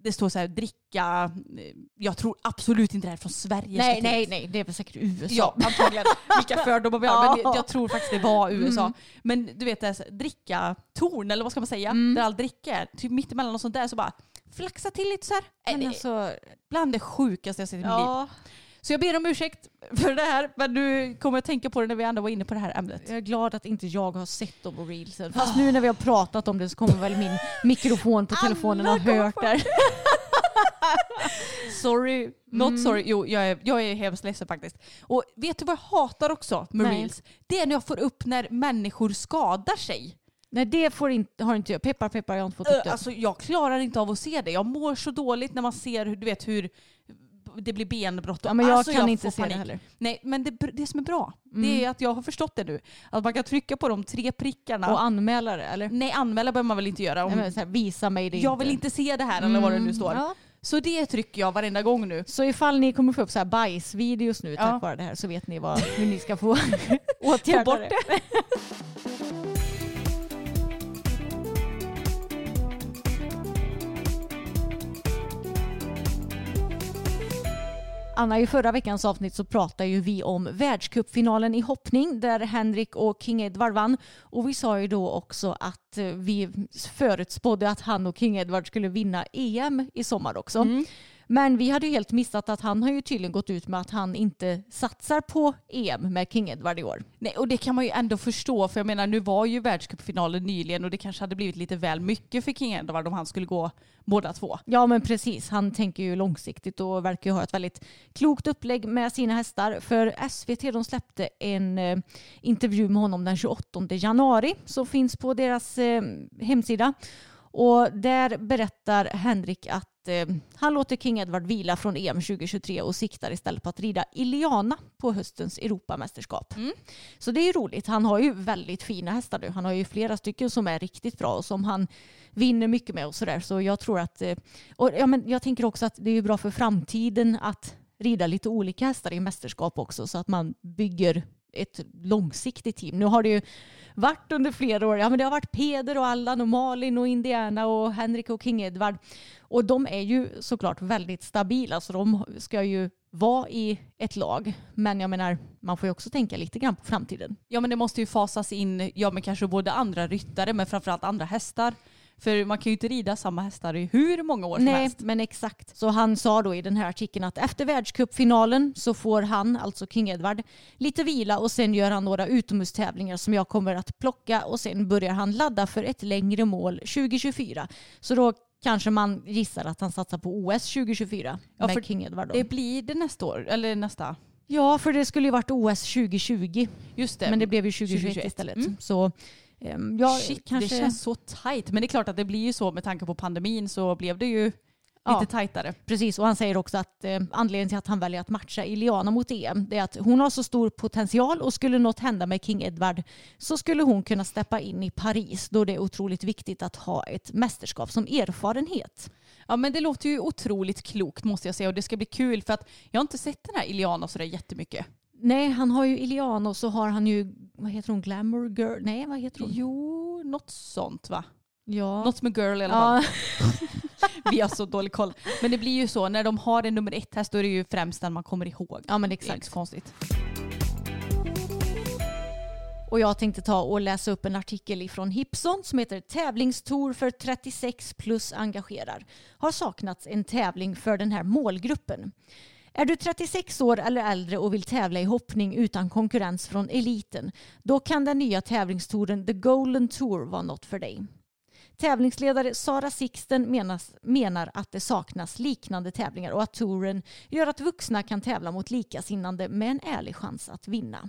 det står så här dricka, jag tror absolut inte det här är från Sverige. Nej, nej, nej, det är väl säkert USA. Ja, antagligen. Vilka fördomar vi har. Men Ja. jag tror faktiskt det var USA. Men du vet, det är så här, dricka torn eller vad ska man säga? Där all dricka är. Typ mittemellan och sånt där så bara flaxa till lite så här. Men Eh, alltså, Bland det sjukaste jag sett i mitt liv. Så jag ber om ursäkt för det här. Men du kommer att tänka på det när vi ändå var inne på det här ämnet. jag är glad att inte jag har sett dem på reelsen. Fast nu när vi har pratat om det så kommer väl min mikrofon på telefonen ha hört där. Sorry, not sorry. Jo, jag är, jag är hemskt ledsen faktiskt. Och vet du vad jag hatar också med Nej. reels? Det är när jag får upp när människor skadar sig. Nej det får inte, har inte jag. Peppar peppar, jag har inte fått upp Ö, det. Alltså, jag klarar inte av att se det. Jag mår så dåligt när man ser du vet, hur det blir benbrott. och- ja, men jag alltså, kan inte får se det panik. heller. Nej, men det, det som är bra, Mm. det är att jag har förstått det nu. Att man kan trycka på de tre prickarna. Och anmäla det eller? Nej, anmäla behöver man väl inte göra. Om, Nej, här, visa mig det jag vill inte se det här eller vad det nu står. Ja. Så det trycker jag varenda gång nu. Så ifall ni kommer få upp så här bajsvideos nu Ja. tack vare det här så vet ni vad, hur ni ska få åtgärda bort det. Anna, i förra veckans avsnitt så pratade ju vi om världscupfinalen i hoppning där Henrik och King Edward vann. Och vi sa ju då också att eh, vi förutspådde att han och King Edward skulle vinna EM i sommar också. Mm. Men vi hade ju helt missat att han har ju tydligen gått ut med att han inte satsar på EM med King Edward i år. Nej, och det kan man ju ändå förstå för jag menar nu var ju världscupfinalen nyligen och det kanske hade blivit lite väl mycket för King Edward om han skulle gå båda två. Ja men precis, han tänker ju långsiktigt och verkar ju ha ett väldigt klokt upplägg med sina hästar. För SVT de släppte en eh, intervju med honom den 28 januari som finns på deras eh, hemsida. Och där berättar Henrik att eh, han låter King Edward vila från EM 2023 och siktar istället på att rida Iliana på höstens Europamästerskap. Så det är roligt. Han har ju väldigt fina hästar nu. Han har ju flera stycken som är riktigt bra och som han vinner mycket med och sådär. Så jag tror att, eh, och ja, men jag tänker också att det är bra för framtiden att rida lite olika hästar i mästerskap också så att man bygger ett långsiktigt team. Nu har det ju varit under flera år, ja men det har varit Peder och Allan och Malin och Indiana och Henrik och King Edward. Och de är ju såklart väldigt stabila så de ska ju vara i ett lag. Men jag menar, man får ju också tänka lite grann på framtiden. Ja men det måste ju fasas in, ja men kanske både andra ryttare men framförallt andra hästar. För man kan ju inte rida samma hästar i hur många år som Nej, helst. men exakt. Så han sa då i den här artikeln att efter världscupfinalen så får han, alltså King Edward, lite vila och sen gör han några utomhustävlingar som jag kommer att plocka och sen börjar han ladda för ett längre mål 2024. Så då kanske man gissar att han satsar på OS 2024 Ja, med King Edward. Då. Det blir det nästa år, eller nästa. Ja, för det skulle ju varit OS 2020 Just det. men det blev ju 2021, 2021. istället. Mm. Så ehm, ja, Shit, kanske... det känns så tajt. Men det är klart att det blir ju så med tanke på pandemin så blev det ju Ja. lite tajtare. Precis, och han säger också att eh, anledningen till att han väljer att matcha Iliana mot EM det är att hon har så stor potential och skulle något hända med King Edward så skulle hon kunna steppa in i Paris då det är otroligt viktigt att ha ett mästerskap som erfarenhet. Ja men det låter ju otroligt klokt måste jag säga och det ska bli kul för att jag har inte sett den här Iliana sådär jättemycket. Nej, han har ju Iliana och så har han ju, vad heter hon, Glamour Girl? Nej, vad heter hon? Jo, något sånt va? Ja. Något med girl i alla fall. ja. Vi har så dålig koll. Men det blir ju så, när de har en nummer ett häst då är det ju främst den man kommer ihåg. ja, men Det är inte exakt. så konstigt. Och jag tänkte ta och läsa upp en artikel ifrån Hipson som heter Tävlingstour för 36 plus engagerar. Har saknats en tävling för den här målgruppen. Är du 36 år eller äldre och vill tävla i hoppning utan konkurrens från eliten, då kan den nya tävlingstouren The Golden Tour vara något för dig. Tävlingsledare Sara Sixten menas, menar att det saknas liknande tävlingar och att touren gör att vuxna kan tävla mot likasinnande med en ärlig chans att vinna.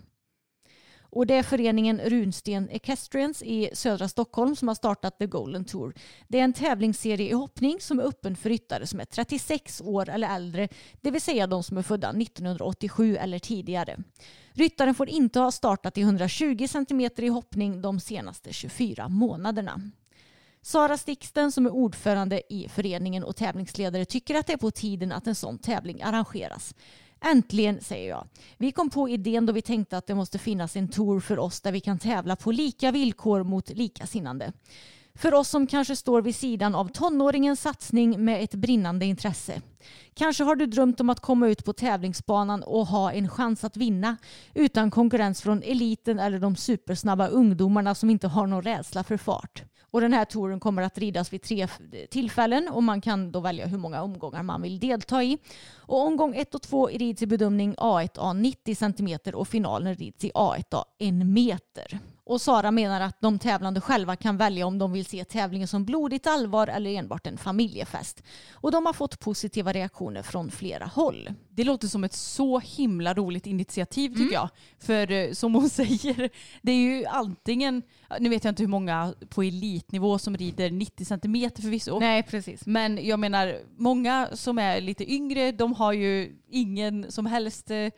Och det är föreningen Runsten Equestrians i södra Stockholm som har startat The Golden Tour. Det är en tävlingsserie i hoppning som är öppen för ryttare som är 36 år eller äldre, det vill säga de som är födda 1987 eller tidigare. Ryttaren får inte ha startat i 120 cm i hoppning de senaste 24 månaderna. Sara Stixten som är ordförande i föreningen och tävlingsledare tycker att det är på tiden att en sån tävling arrangeras. Äntligen, säger jag. Vi kom på idén då vi tänkte att det måste finnas en tour för oss där vi kan tävla på lika villkor mot likasinnande. För oss som kanske står vid sidan av tonåringens satsning med ett brinnande intresse. Kanske har du drömt om att komma ut på tävlingsbanan och ha en chans att vinna utan konkurrens från eliten eller de supersnabba ungdomarna som inte har någon rädsla för fart. Och den här touren kommer att ridas vid tre tillfällen och man kan då välja hur många omgångar man vill delta i. Och omgång 1 och 2 rids i bedömning A1A 90 cm och finalen rids i A1A 1 meter. Och Sara menar att de tävlande själva kan välja om de vill se tävlingen som blodigt allvar eller enbart en familjefest. Och de har fått positiva reaktioner från flera håll. Det låter som ett så himla roligt initiativ tycker jag. För eh, som hon säger, det är ju antingen, nu vet jag inte hur många på elitnivå som rider 90 centimeter förvisso. Nej, precis. Men jag menar, många som är lite yngre, de har ju ingen som helst eh,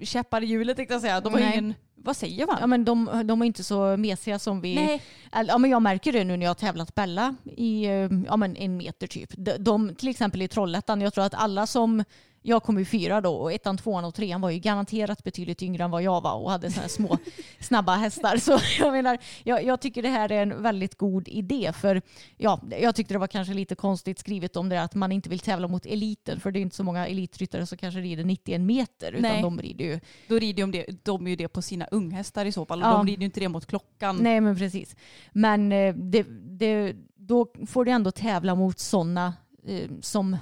käppar i hjulet tänkte jag säga. De har Nej. ingen, vad säger man? Ja, men de, de är inte så mesiga som vi... Nej. Ja, men jag märker det nu när jag har tävlat Bella i eh, ja, men en meter typ. De, de, till exempel i Trollhättan, jag tror att alla som jag kom ju fyra då och ettan, tvåan och trean var ju garanterat betydligt yngre än vad jag var och hade sådana små snabba hästar. Så jag menar, jag, jag tycker det här är en väldigt god idé för ja, jag tyckte det var kanske lite konstigt skrivet om det att man inte vill tävla mot eliten för det är inte så många elitryttare som kanske rider 91 meter utan Nej. de rider ju Då rider de, det, de ju det på sina unghästar i så fall. Ja. De rider ju inte det mot klockan. Nej men precis. Men eh, det, det, då får du ändå tävla mot sådana eh, som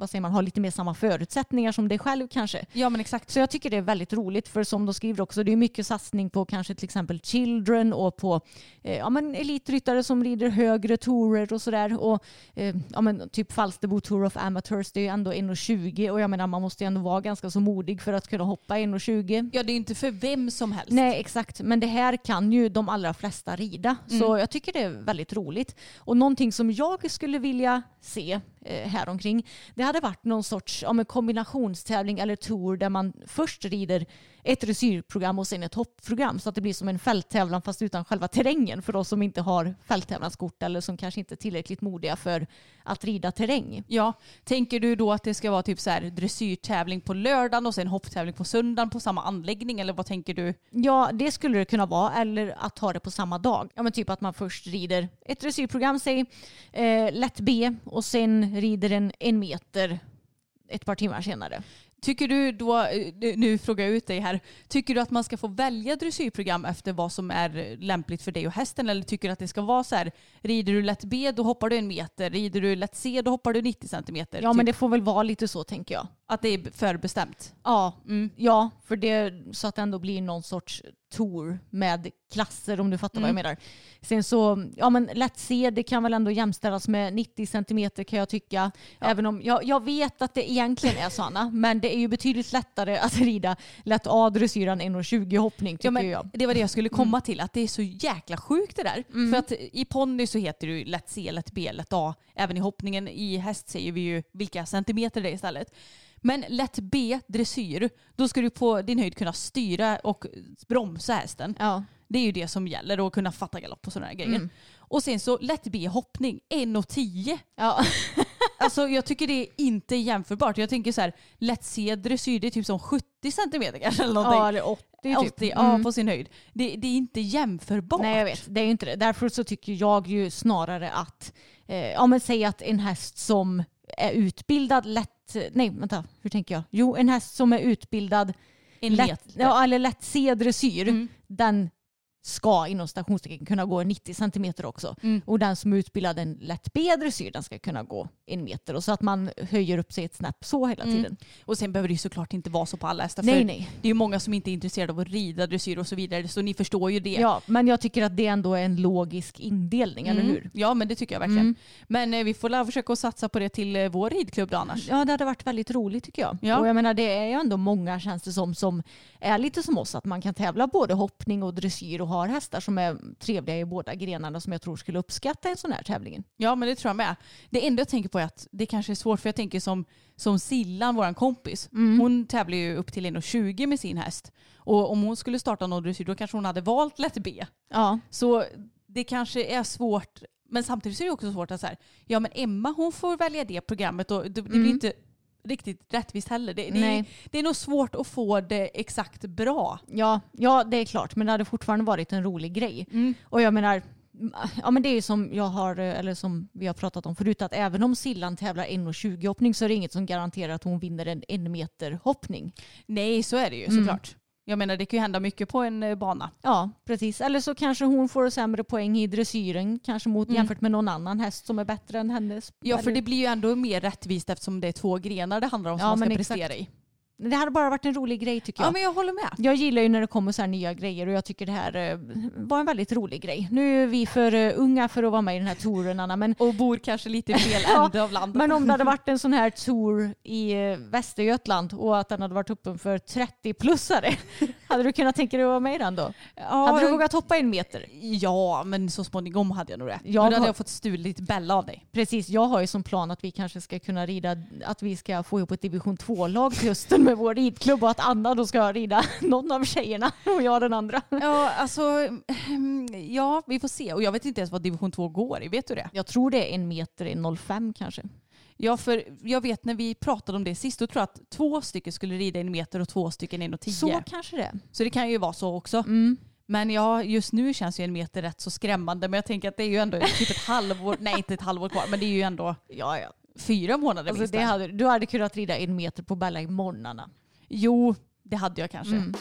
vad säger man, har lite mer samma förutsättningar som dig själv kanske. Ja men exakt. Så jag tycker det är väldigt roligt för som de skriver också, det är mycket satsning på kanske till exempel Children och på eh, ja, men elitryttare som rider högre tourer och sådär. Och eh, ja, men typ Falsterbo Tour of Amateurs, det är ju ändå 1,20 och jag menar man måste ju ändå vara ganska så modig för att kunna hoppa 1,20. Ja det är inte för vem som helst. Nej, exakt. Men det här kan ju de allra flesta rida. Så jag tycker det är väldigt roligt. Och någonting som jag skulle vilja se eh, här omkring, det hade varit någon sorts ja, men kombinationstävling eller tour där man först rider ett dressyrprogram och sen ett hoppprogram så att det blir som en fälttävlan fast utan själva terrängen för oss som inte har fälttävlanskort eller som kanske inte är tillräckligt modiga för att rida terräng. Ja, tänker du då att det ska vara typ så här dressyrtävling på lördagen och sen hopptävling på söndagen på samma anläggning eller vad tänker du? Ja, det skulle det kunna vara. Eller att ha det på samma dag. Ja, men typ att man först rider ett dressyrprogram, säg eh, lätt B och sen rider en en meter ett par timmar senare. Tycker du då, eh, nu frågar jag ut dig här, tycker du att man ska få välja dressyrprogram efter vad som är lämpligt för dig och hästen eller tycker du att det ska vara så här, rider du lätt B då hoppar du en meter, rider du lätt C då hoppar du 90 centimeter? Ja, men det typ, får väl vara lite så tänker jag. Att det är förbestämt? Ja, Mm. ja för det så att det ändå blir någon sorts tour med klasser om du fattar vad jag menar. Sen så, ja men lätt C det kan väl ändå jämställas med 90 centimeter kan jag tycka. Även om jag, jag vet att det egentligen är sådana, men det är ju betydligt lättare att rida lätt A dressyran än 20 hoppning tycker Ja, men jag. Det var det jag skulle komma till, att det är så jäkla sjukt det där. För att i ponny så heter det ju lätt C, lätt B, lätt A. Även i hoppningen i häst säger vi ju vilka centimeter det är istället. Men lätt B, dressyr, då ska du på din höjd kunna styra och bromsa hästen. Ja. Det är ju det som gäller och kunna fatta galopp och sådana här grejer. Och sen så lätt B hoppning, 1,10. Ja. Alltså jag tycker det är inte jämförbart. Jag tänker så här, lätt C dressyr det är typ som 70 centimeter kanske eller någonting. ja, eller 80 typ. 80, ja Mm. på sin höjd. Det, det är inte jämförbart. Nej jag vet, det är ju inte det. Därför så tycker jag ju snarare att, eh, ja men säg att en häst som är utbildad lätt, nej vänta, hur tänker jag? Jo, en häst som är utbildad En lätt, ja, eller lätt C-dressyr, Mm. den ska inom stationstecken kunna gå 90 centimeter också. Mm. Och den som är utbildad en lätt B-dressyr den ska kunna gå en meter. Och så att man höjer upp sig ett snäpp så hela Mm. tiden. Och sen behöver det ju såklart inte vara så på alla hästar. Nej nej. Det är ju många som inte är intresserade av att rida dressyr och så vidare. Så ni förstår ju det. Ja, men jag tycker att det ändå är en logisk indelning, eller Mm. hur? Ja men det tycker jag verkligen. Mm. Men eh, vi får la försöka satsa på det till eh, vår ridklubb då annars. Ja, det hade varit väldigt roligt tycker jag. Ja. Och jag menar, det är ju ändå många känns det som, som är lite som oss, att man kan tävla både hoppning och dressyr och har hästar som är trevliga i båda grenarna som jag tror skulle uppskatta en sån här tävling. Ja men det tror jag med. Det enda jag tänker på är att det kanske är svårt för jag tänker som, som Sillan, vår kompis. Mm. Hon tävlar ju upp till 1,20 med sin häst. Och om hon skulle starta någon dressyr då kanske hon hade valt lätt B. Ja, Så det kanske är svårt. Men samtidigt så är det också svårt att så här, ja men Emma hon får välja det programmet och det, det blir Mm. inte riktigt rättvist heller. Det, det, är, det är nog svårt att få det exakt bra. ja, ja, det är klart, men det hade fortfarande varit en rolig grej. Mm. Och jag menar, ja men det är ju som jag har, eller som vi har pratat om förut, att även om Sillan tävlar 1,20 hoppning så är det inget som garanterar att hon vinner en en meter hoppning. Nej så är det ju Mm. Jag menar det kan ju hända mycket på en eh, bana. Ja, precis. Eller så kanske hon får sämre poäng i dressyren kanske mot, Mm. jämfört med någon annan häst som är bättre än hennes. Ja för det blir ju ändå mer rättvist eftersom det är två grenar det handlar om som Ja, man ska prestera exakt. i. Det hade bara varit en rolig grej tycker Ja jag. men jag håller med. Jag gillar ju när det kommer så här nya grejer och jag tycker det här eh, var en väldigt rolig grej. Nu är vi för eh, unga för att vara med i den här touren Anna, men, Och bor kanske lite i fel Ja, ände av landet. men om det hade varit en sån här tour i eh, Västergötland och att den hade varit öppen för 30-plussare, hade du kunnat tänka dig att vara med i den då? ja, hade du vågat hoppa en meter? Ja men så småningom hade jag nog det. Jag men då hade har- jag fått stulit Bella av dig. Precis, jag har ju som plan att vi kanske ska kunna rida, att vi ska få ihop ett division 2-lag till hösten med vår ridklubb och att Anna då ska rida någon av tjejerna och jag den andra. Ja, alltså, mm, ja, vi får se. Och jag vet inte ens vad division 2 går i. Vet du det? Jag tror det är en meter, en 05 kanske. Ja, för jag vet när vi pratade om det sist, då tror jag att två stycken skulle rida en meter och två stycken en och tio. Så kanske det. Så det kan ju vara så också. Mm. Men ja, just nu känns ju en meter rätt så skrämmande. Men jag tänker att det är ju ändå typ ett halvår, nej inte ett halvår kvar, men det är ju ändå Ja, ja. Fyra månader Alltså, minst. det hade, du hade kunnat rida en meter på Bella i morgnarna. Jo, det hade jag kanske. Mm.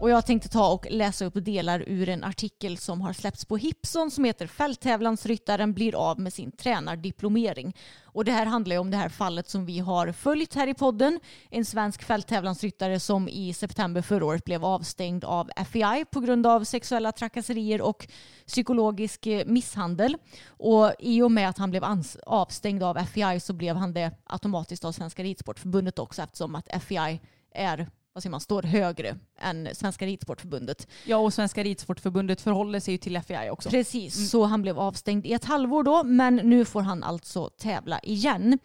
Och jag tänkte ta och läsa upp delar ur en artikel som har släppts på Hipson som heter Fälttävlansryttaren blir av med sin tränardiplomering. Och det här handlar ju om det här fallet som vi har följt här i podden. En svensk fälttävlansryttare som i september förra året blev avstängd av FEI på grund av sexuella trakasserier och psykologisk eh, misshandel. Och i och med att han blev avstängd av FEI så blev han det automatiskt av Svenska Ridsportförbundet också eftersom att FEI är vad säger man, står högre än Svenska Ridsportförbundet. Ja, och Svenska Ridsportförbundet förhåller sig ju till FEI också. Precis, så han blev avstängd i ett halvår då, men nu får han alltså tävla igen.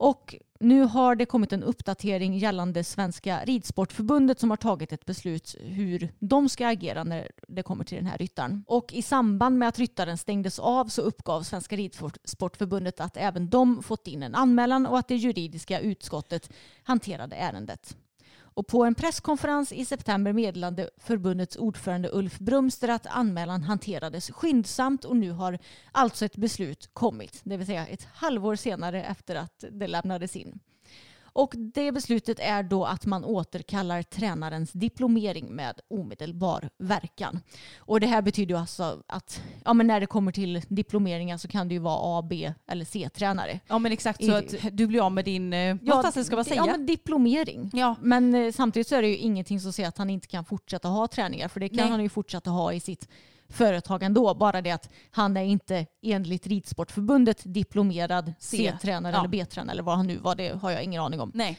Och nu har det kommit en uppdatering gällande Svenska Ridsportförbundet som har tagit ett beslut hur de ska agera när det kommer till den här ryttaren. Och i samband med att ryttaren stängdes av så uppgav Svenska Ridsportförbundet att även de fått in en anmälan och att det juridiska utskottet hanterade ärendet. Och på en presskonferens i september meddelade förbundets ordförande Ulf Brumster att anmälan hanterades skyndsamt och nu har alltså ett beslut kommit, det vill säga ett halvår senare efter att det lämnades in. Och det beslutet är då att man återkallar tränarens diplomering med omedelbar verkan. Och det här betyder ju alltså att ja, men när det kommer till diplomeringar så kan det ju vara A, B eller C-tränare. Ja men exakt så att du blir av med din, eh, vad fasen ska man säga? Ja, men diplomering. Ja. Men eh, samtidigt så är det ju ingenting som säger att han inte kan fortsätta ha träningar. För det kan Nej. han ju fortsätta ha i sitt företag ändå. Bara det att han är inte enligt Ridsportförbundet diplomerad. C-tränare Ja. eller B-tränare eller vad han nu var. Det har jag ingen aning om. Nej.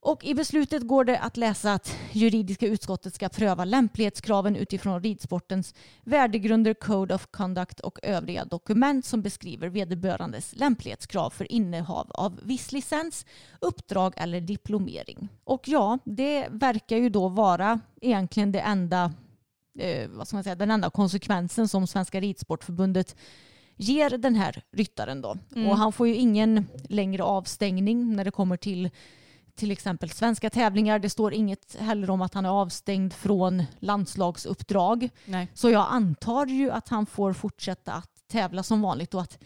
Och i beslutet går det att läsa att juridiska utskottet ska pröva lämplighetskraven utifrån ridsportens värdegrunder, code of conduct och övriga dokument som beskriver vederbörandes lämplighetskrav för innehav av viss licens, uppdrag eller diplomering. Och ja, det verkar ju då vara egentligen det enda, eh, vad ska man säga, den enda konsekvensen som Svenska Ridsportförbundet ger den här ryttaren då. Mm. Och han får ju ingen längre avstängning när det kommer till till exempel svenska tävlingar. Det står inget heller om att han är avstängd från landslagsuppdrag. Nej. Så jag antar ju att han får fortsätta att tävla som vanligt och att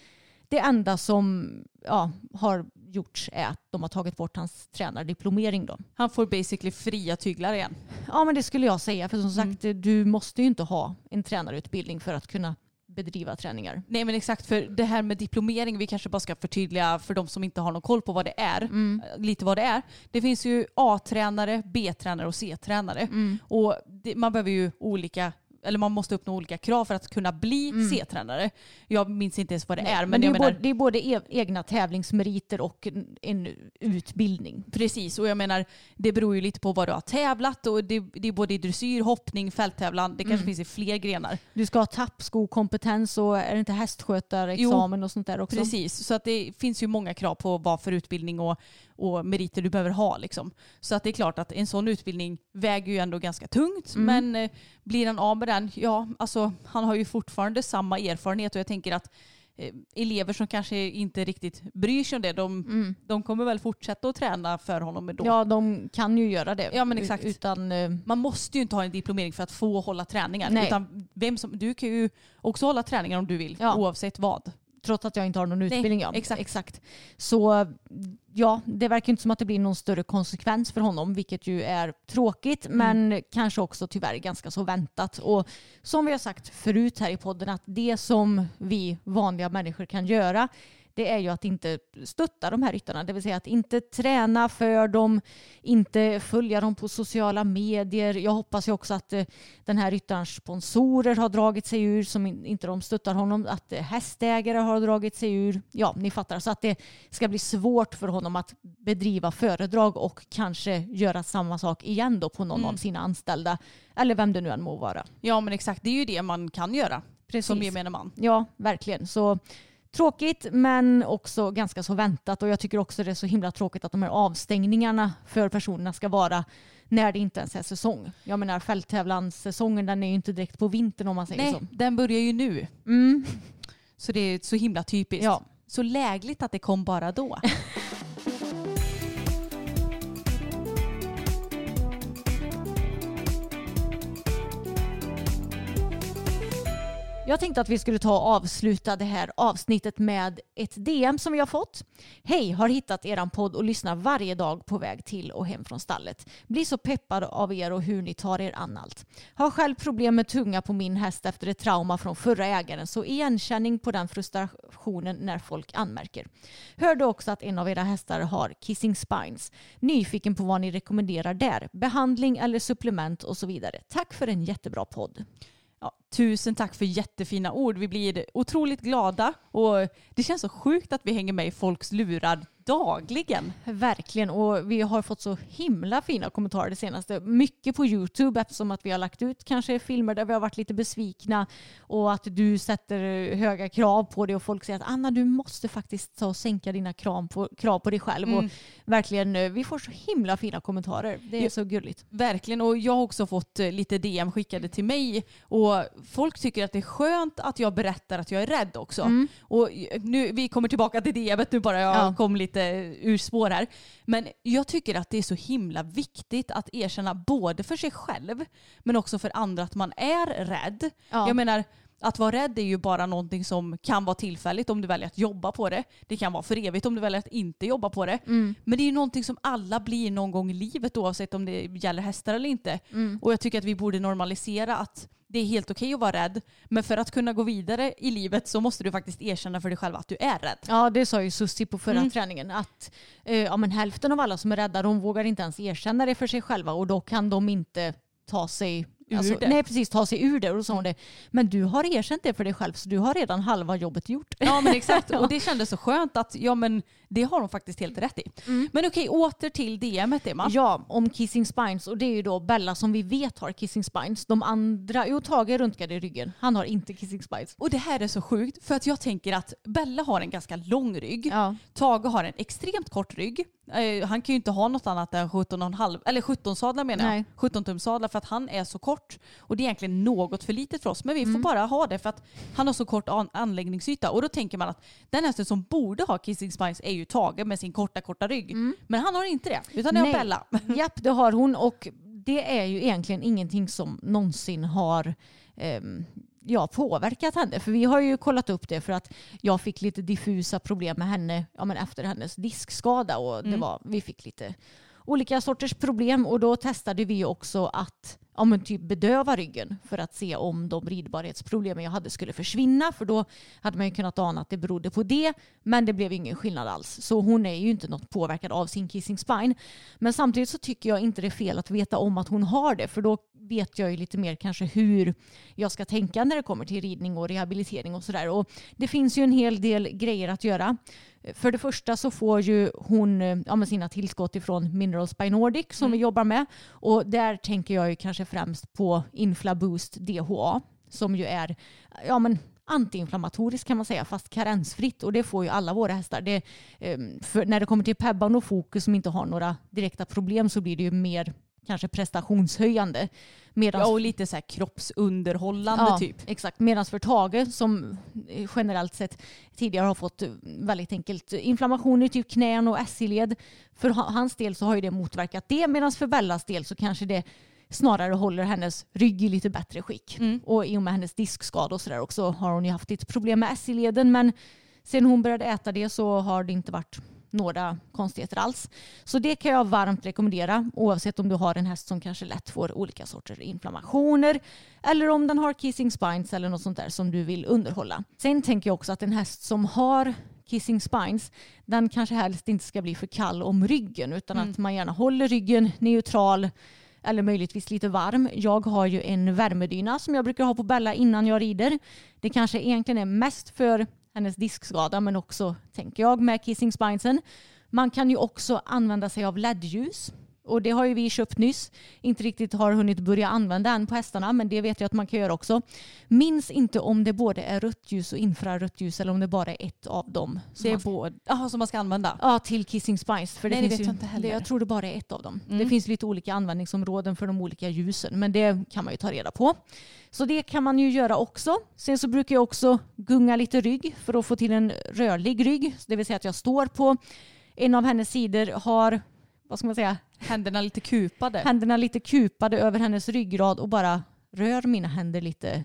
det enda som ja, har gjorts är att de har tagit bort hans tränardiplomering då. Han får basically fria tyglar igen. Ja men det skulle jag säga för som Mm. sagt du måste ju inte ha en tränarutbildning för att kunna bedriva träningar. Nej men exakt, för det här med diplomering, vi kanske bara ska förtydliga för de som inte har någon koll på vad det är. Mm. eh, Lite vad det är. Det finns ju A-tränare, B-tränare och C-tränare. Mm. Och det, man behöver ju olika eller man måste uppnå olika krav för att kunna bli C-tränare. Jag minns inte ens vad det Mm. Nej, är. Men, men det, är menar, både, det är både e- egna tävlingsmeriter och en, en utbildning. Precis, och jag menar det beror ju lite på vad du har tävlat och det, det är både i dressyr, hoppning, fälttävlan. Det Mm. kanske finns i fler grenar. Du ska ha tappskokompetens och är det inte hästskötarexamen och sånt där också? Precis, så att det finns ju många krav på vad för utbildning och, och meriter du behöver ha. Liksom. Så att det är klart att en sån utbildning väger ju ändå ganska tungt. Mm. Men eh, blir han av med den, ja alltså han har ju fortfarande samma erfarenhet och jag tänker att eh, elever som kanske inte riktigt bryr sig om det, de, de kommer väl fortsätta att träna för honom ändå. Mm. Ja, de kan ju göra det. Ja, men exakt. Utan, eh, Man måste ju inte ha en diplomering för att få hålla träningar. Nej. Utan vem som, du kan ju också hålla träningar om du vill, Ja. oavsett vad. Trots att jag inte har någon utbildning. Ja. exakt. exakt. Så ja, det verkar inte som att det blir någon större konsekvens för honom, vilket ju är tråkigt, Mm. men kanske också tyvärr ganska så väntat. Och som vi har sagt förut här i podden, att det som vi vanliga människor kan göra, det är ju att inte stötta de här ryttarna. Det vill säga att inte träna för dem, inte följa dem på sociala medier. Jag hoppas ju också att eh, den här ryttarens sponsorer har dragit sig ur, som in, inte de stöttar honom. Att eh, hästägare har dragit sig ur. Ja, ni fattar. Så att det ska bli svårt för honom att bedriva föredrag och kanske göra samma sak igen då på någon av sina anställda. Eller vem det nu än må vara. Ja men exakt, det är ju det man kan göra Precis. som gemene man. Ja, verkligen. Så Tråkigt men också ganska så väntat och jag tycker också det är så himla tråkigt att de här avstängningarna för personerna ska vara när det inte ens är säsong. Jag menar fälttävlanssäsongen den är ju inte direkt på vintern om man säger Nej, så. den börjar ju nu. Mm. Så det är så himla typiskt. Ja. Så lägligt att det kom bara då. Jag tänkte att vi skulle ta och avsluta det här avsnittet med ett DM som vi har fått. Hej, har hittat eran podd och lyssnar varje dag på väg till och hem från stallet. Blir så peppad av er och hur ni tar er an allt. Har själv problem med tunga på min häst efter ett trauma från förra ägaren så igenkänning på den frustrationen när folk anmärker. Hörde också att en av era hästar har kissing spines. Nyfiken på vad ni rekommenderar där. Behandling eller supplement och så vidare. Tack för en jättebra podd. Ja, tusen tack för jättefina ord. Vi blir otroligt glada och det känns så sjukt att vi hänger med i folks lurar dagligen. Verkligen och vi har fått så himla fina kommentarer det senaste. Mycket på Youtube eftersom att vi har lagt ut kanske filmer där vi har varit lite besvikna och att du sätter höga krav på det och folk säger att Anna du måste faktiskt ta och sänka dina krav på, krav på dig själv. Och verkligen, eh, vi får så himla fina kommentarer. Det är Ja. så gulligt. Verkligen och jag har också fått eh, lite DM skickade till mig och folk tycker att det är skönt att jag berättar att jag är rädd också. Och nu, vi kommer tillbaka till DMet nu bara jag Ja. kom lite ur spår här. Men jag tycker att det är så himla viktigt att erkänna både för sig själv men också för andra att man är rädd. Ja. Jag menar att vara rädd är ju bara någonting som kan vara tillfälligt om du väljer att jobba på det. Det kan vara för evigt om du väljer att inte jobba på det. Mm. Men det är ju någonting som alla blir någon gång i livet oavsett om det gäller hästar eller inte. Mm. Och jag tycker att vi borde normalisera att det är helt okej att vara rädd. Men för att kunna gå vidare i livet så måste du faktiskt erkänna för dig själv att du är rädd. Ja, det sa ju Susie på förra Mm. träningen. Att eh, ja, men hälften av alla som är rädda de vågar inte ens erkänna det för sig själva och då kan de inte ta sig alltså, Ur det. Nej, precis. Ta sig ur det. Och då sa hon det. Men du har erkänt det för dig själv så du har redan halva jobbet gjort. Ja men exakt. Och det kändes så skönt att ja men det har de faktiskt helt rätt i. Men okej, åter till DMet Emma. Ja, om kissing spines. Och det är ju då Bella som vi vet har kissing spines. De andra, jo Tage röntgade i ryggen. Han har inte kissing spines. Och det här är så sjukt för att jag tänker att Bella har en ganska lång rygg. Ja. Tage har en extremt kort rygg. Eh, han kan ju inte ha något annat än 17,5 eller 17 sadlar menar jag. Nej. 17 tum sadlar för att han är så kort. Och det är egentligen något för litet för oss. Men vi Mm. får bara ha det för att han har så kort an- anläggningsyta. Och då tänker man att den hästen som borde ha kissing spines är ju Tage med sin korta korta rygg. Men han har inte det. Utan det har Mm. Bella. Japp, det har hon och det är ju egentligen ingenting som någonsin har ehm, ja, påverkat henne. För vi har ju kollat upp det för att jag fick lite diffusa problem med henne ja, men efter hennes diskskada och det var, vi fick lite olika sorters problem och då testade vi också att ja, men typ bedöva ryggen för att se om de ridbarhetsproblemen jag hade skulle försvinna för då hade man ju kunnat ana att det berodde på det men det blev ingen skillnad alls. Så hon är ju inte något påverkad av sin kissing spine. Men samtidigt så tycker jag inte det är fel att veta om att hon har det för då vet jag ju lite mer kanske hur jag ska tänka när det kommer till ridning och rehabilitering och sådär. Och det finns ju en hel del grejer att göra. För det första så får ju hon ja, sina tillskott ifrån Minerals by Nordic som vi jobbar med. Och där tänker jag ju kanske främst på Inflaboost DHA som ju är ja, men antiinflammatoriskt kan man säga fast karensfritt och det får ju alla våra hästar. Det, eh, för när det kommer till Pebban och Fokus som inte har några direkta problem så blir det ju mer kanske prestationshöjande. Medans Ja, och lite så här kroppsunderhållande Ja, typ. Exakt. Medan för Tage som eh, generellt sett tidigare har fått eh, väldigt enkelt inflammation i typ knän och SI-led. För ha- hans del så har ju det motverkat det medan för Bellas del så kanske det snarare håller hennes rygg i lite bättre skick. Och i och med hennes diskskada och sådär också har hon ju haft lite problem med SI-leden men sen hon började äta det så har det inte varit några konstigheter alls. Så det kan jag varmt rekommendera oavsett om du har en häst som kanske lätt får olika sorters inflammationer eller om den har kissing spines eller något sånt där som du vill underhålla. Sen tänker jag också att en häst som har kissing spines den kanske helst inte ska bli för kall om ryggen utan att man gärna håller ryggen neutral eller möjligtvis lite varm. Jag har ju en värmedyna som jag brukar ha på Bella innan jag rider. Det kanske egentligen är mest för hennes diskskada men också, tänker jag, med kissing spinesen. Man kan ju också använda sig av LED-ljus och det har ju vi köpt nyss. Inte riktigt har hunnit börja använda än på hästarna men det vet jag att man kan göra också. Minns inte om det både är rött ljus och infrarött ljus eller om det bara är ett av dem. som Det är både, aha, som man ska använda. Ja, till Kissing Spice. För det Nej, det finns vet ju, jag inte heller. Det, jag tror det bara är ett av dem. Mm. Det finns lite olika användningsområden för de olika ljusen. Men det kan man ju ta reda på. Så det kan man ju göra också. Sen så brukar jag också gunga lite rygg för att få till en rörlig rygg. Det vill säga att jag står på en av hennes sidor, har vad ska man säga, Händerna lite kupade. händerna lite kupade över hennes ryggrad och bara rör mina händer lite.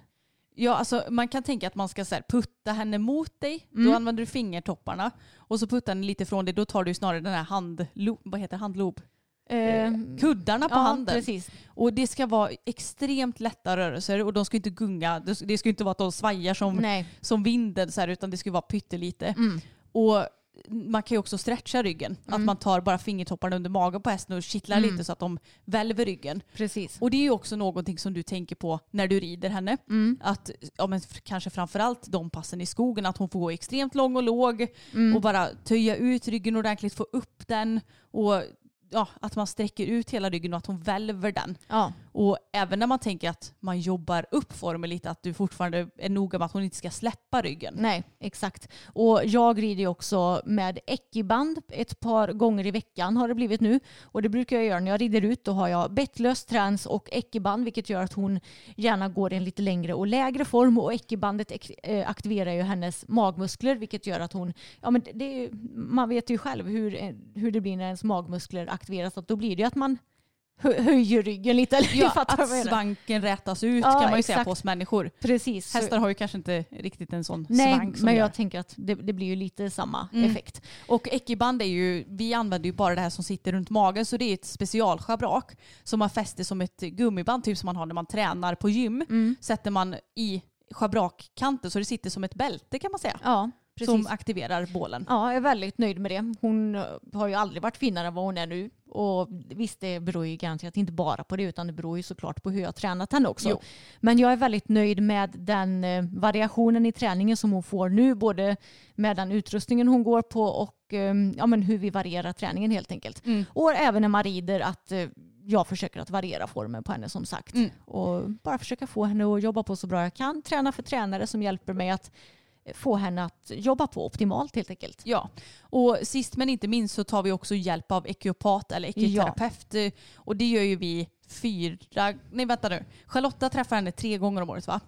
Ja, alltså, man kan tänka att man ska så här, putta henne mot dig. Mm. Då använder du fingertopparna. Och så puttar den lite från dig. Då tar du snarare den här handlo, vad heter handlob? Eh, Kuddarna på ja, handen. Precis. Och det ska vara extremt lätta rörelser och de ska inte gunga. Det det ska inte vara att de svajar som, Nej. som vinden så här, utan det ska vara pyttelite. Mm. Och man kan ju också stretcha ryggen. Att Mm. man tar bara fingertopparna under magen på hästen och kittlar Mm. lite så att de välver ryggen. Precis. Och det är ju också någonting som du tänker på när du rider henne. Mm. Att, ja, men kanske framförallt de passen i skogen, att hon får gå extremt lång och låg Mm. och bara töja ut ryggen ordentligt, få upp den och ja, att man sträcker ut hela ryggen och att hon välver den. Ja. Och även när man tänker att man jobbar upp formen lite, att du fortfarande är noga med att hon inte ska släppa ryggen. Nej, exakt. Och jag rider ju också med ekiband ett par gånger i veckan har det blivit nu. Och det brukar jag göra när jag rider ut. Då har jag bettlös träns och ekiband vilket gör att hon gärna går i en lite längre och lägre form. Och ekibandet ek- eh, aktiverar ju hennes magmuskler vilket gör att hon, ja men det är, man vet ju själv hur, eh, hur det blir när ens magmuskler aktiveras. Då blir det ju att man hö- höjer ryggen lite. Eller, Ja, att svanken rätas ut Ja, kan man ju säga exakt. på oss människor. Precis. Hästar har ju kanske inte riktigt en sån Nej, svank som men gör. jag tänker att det, det blir ju lite samma Mm. effekt. Och ekiband är ju, vi använder ju bara det här som sitter runt magen så det är ett specialschabrak som man fäster som ett gummiband typ som man har när man tränar på gym. Mm. Sätter man i schabrakkanten så det sitter som ett bälte kan man säga. Ja, precis. Som aktiverar bålen. Ja, jag är väldigt nöjd med det. Hon eh, har ju aldrig varit finare än vad hon är nu. Och visst, det beror ju garanterat inte bara på det utan det beror ju såklart på hur jag har tränat henne också. Jo. Men jag är väldigt nöjd med den eh, variationen i träningen som hon får nu. Både med den utrustningen hon går på och eh, ja, men hur vi varierar träningen helt enkelt. Mm. Och även när man rider att eh, jag försöker att variera formen på henne som sagt. Mm. Och bara försöka få henne att jobba på så bra jag kan. Träna för tränare som hjälper mig att få henne att jobba på optimalt helt enkelt. Ja, och sist men inte minst så tar vi också hjälp av ekiopat eller ekoterapeut. Eh, Och det gör ju vi fyra, nej vänta nu. Charlotta träffar henne tre gånger om året va?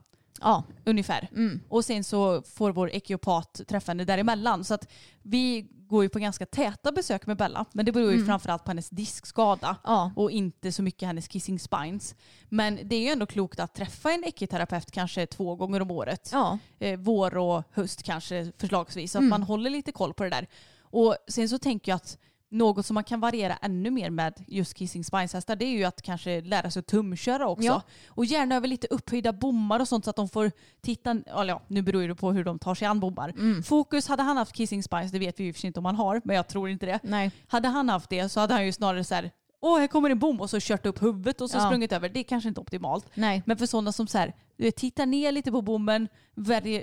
Ja. Ungefär. Mm. Och sen så får vår ekiopat träffa henne däremellan. Så att vi går ju på ganska täta besök med Bella. Men det beror ju Mm. framförallt på hennes diskskada. Ja. Och inte så mycket hennes kissing spines. Men det är ju ändå klokt att träffa en ekoterapeut kanske två gånger om året. Ja. Eh, vår och höst kanske förslagsvis. Så att Mm. man håller lite koll på det där. Och sen så tänker jag att något som man kan variera ännu mer med just kissing spines hästar det är ju att kanske lära sig att tumköra också. Ja. Och gärna över lite upphöjda bommar och sånt så att de får titta, eller ja nu beror det på hur de tar sig an bommar. Mm. Fokus, hade han haft kissing spines, det vet vi ju inte om han har, men jag tror inte det. Nej. Hade han haft det så hade han ju snarare så här, åh här kommer en bom och så kört upp huvudet och så Ja. sprungit över. Det är kanske inte optimalt. Nej. Men för sådana som så här, tittar ner lite på bommen,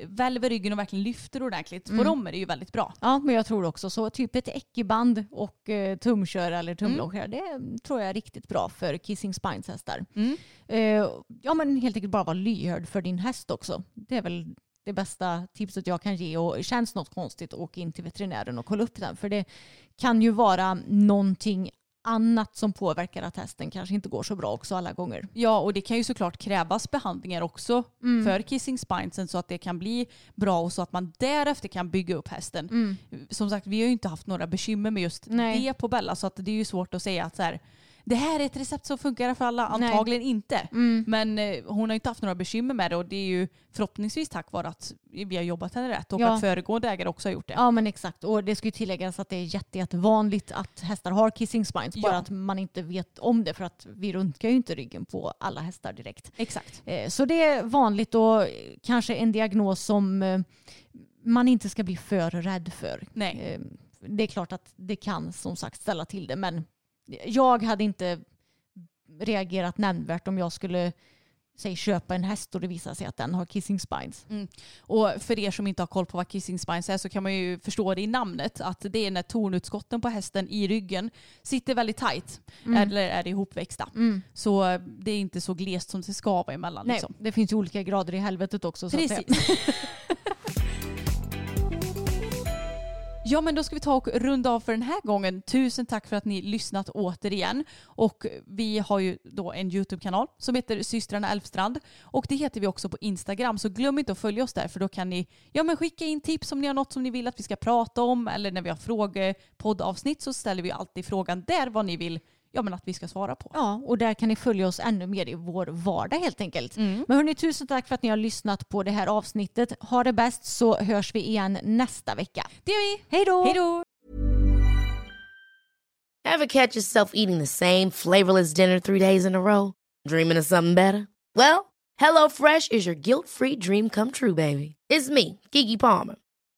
välver ryggen och verkligen lyfter ordentligt. På Mm. dem är det ju väldigt bra. Ja, men jag tror också så. Typ ett ekiband och eh, tumköra eller Mm. tumlockare. Det tror jag är riktigt bra för kissing spines hästar. Mm. Eh, ja, men helt enkelt bara vara lyhörd för din häst också. Det är väl det bästa tipset jag kan ge. Och känns något konstigt, åk in till veterinären och kolla upp den. För det kan ju vara någonting annat som påverkar att hästen kanske inte går så bra också alla gånger. Ja, och det kan ju såklart krävas behandlingar också Mm. för kissing spinesen så att det kan bli bra och så att man därefter kan bygga upp hästen. Mm. Som sagt, vi har ju inte haft några bekymmer med just Nej. det på Bella så att det är ju svårt att säga att så här, det här är ett recept som funkar för alla. Nej. Antagligen inte. Mm. Men eh, hon har inte haft några bekymmer med det och det är ju förhoppningsvis tack vare att vi har jobbat henne rätt och Ja. att föregående ägare också har gjort det. Ja men exakt och det ska ju tilläggas att det är jätte, jättevanligt att hästar har kissing spines. Bara Ja. att man inte vet om det för att vi röntgar ju inte ryggen på alla hästar direkt. Exakt. Eh, Så det är vanligt och kanske en diagnos som eh, man inte ska bli för rädd för. Nej. Eh, Det är klart att det kan som sagt ställa till det men jag hade inte reagerat nämnvärt om jag skulle säg, köpa en häst och det visar sig att den har kissing spines. Och för er som inte har koll på vad kissing spines är så kan man ju förstå det i namnet. Att det är när tornutskotten på hästen i ryggen sitter väldigt tajt. Eller är ihopväxta. Så eh, det är inte så glest som det ska vara emellan. Nej, Liksom. det finns ju olika grader i helvetet också. Så. Precis. Ja men då ska vi ta och runda av för den här gången. Tusen tack för att ni lyssnat återigen. Och vi har ju då en YouTube-kanal som heter systrarna Elfstrand. Och det heter vi också på Instagram så glöm inte att följa oss där för då kan ni ja, men skicka in tips om ni har något som ni vill att vi ska prata om eller när vi har frågepoddavsnitt så ställer vi alltid frågan där vad ni vill ja, men att vi ska svara på. Ja, och där kan ni följa oss ännu mer i vår vardag helt enkelt. Men hörni, tusen tack för att ni har lyssnat på det här avsnittet. Ha det bäst så hörs vi igen nästa vecka. Det gör vi! Hej då! Hej då! Ever catch yourself eating the same flavorless dinner three days in a row? Dreaming of something better? Well, HelloFresh is your guilt-free dream come true, baby. It's me, Gigi Palmer.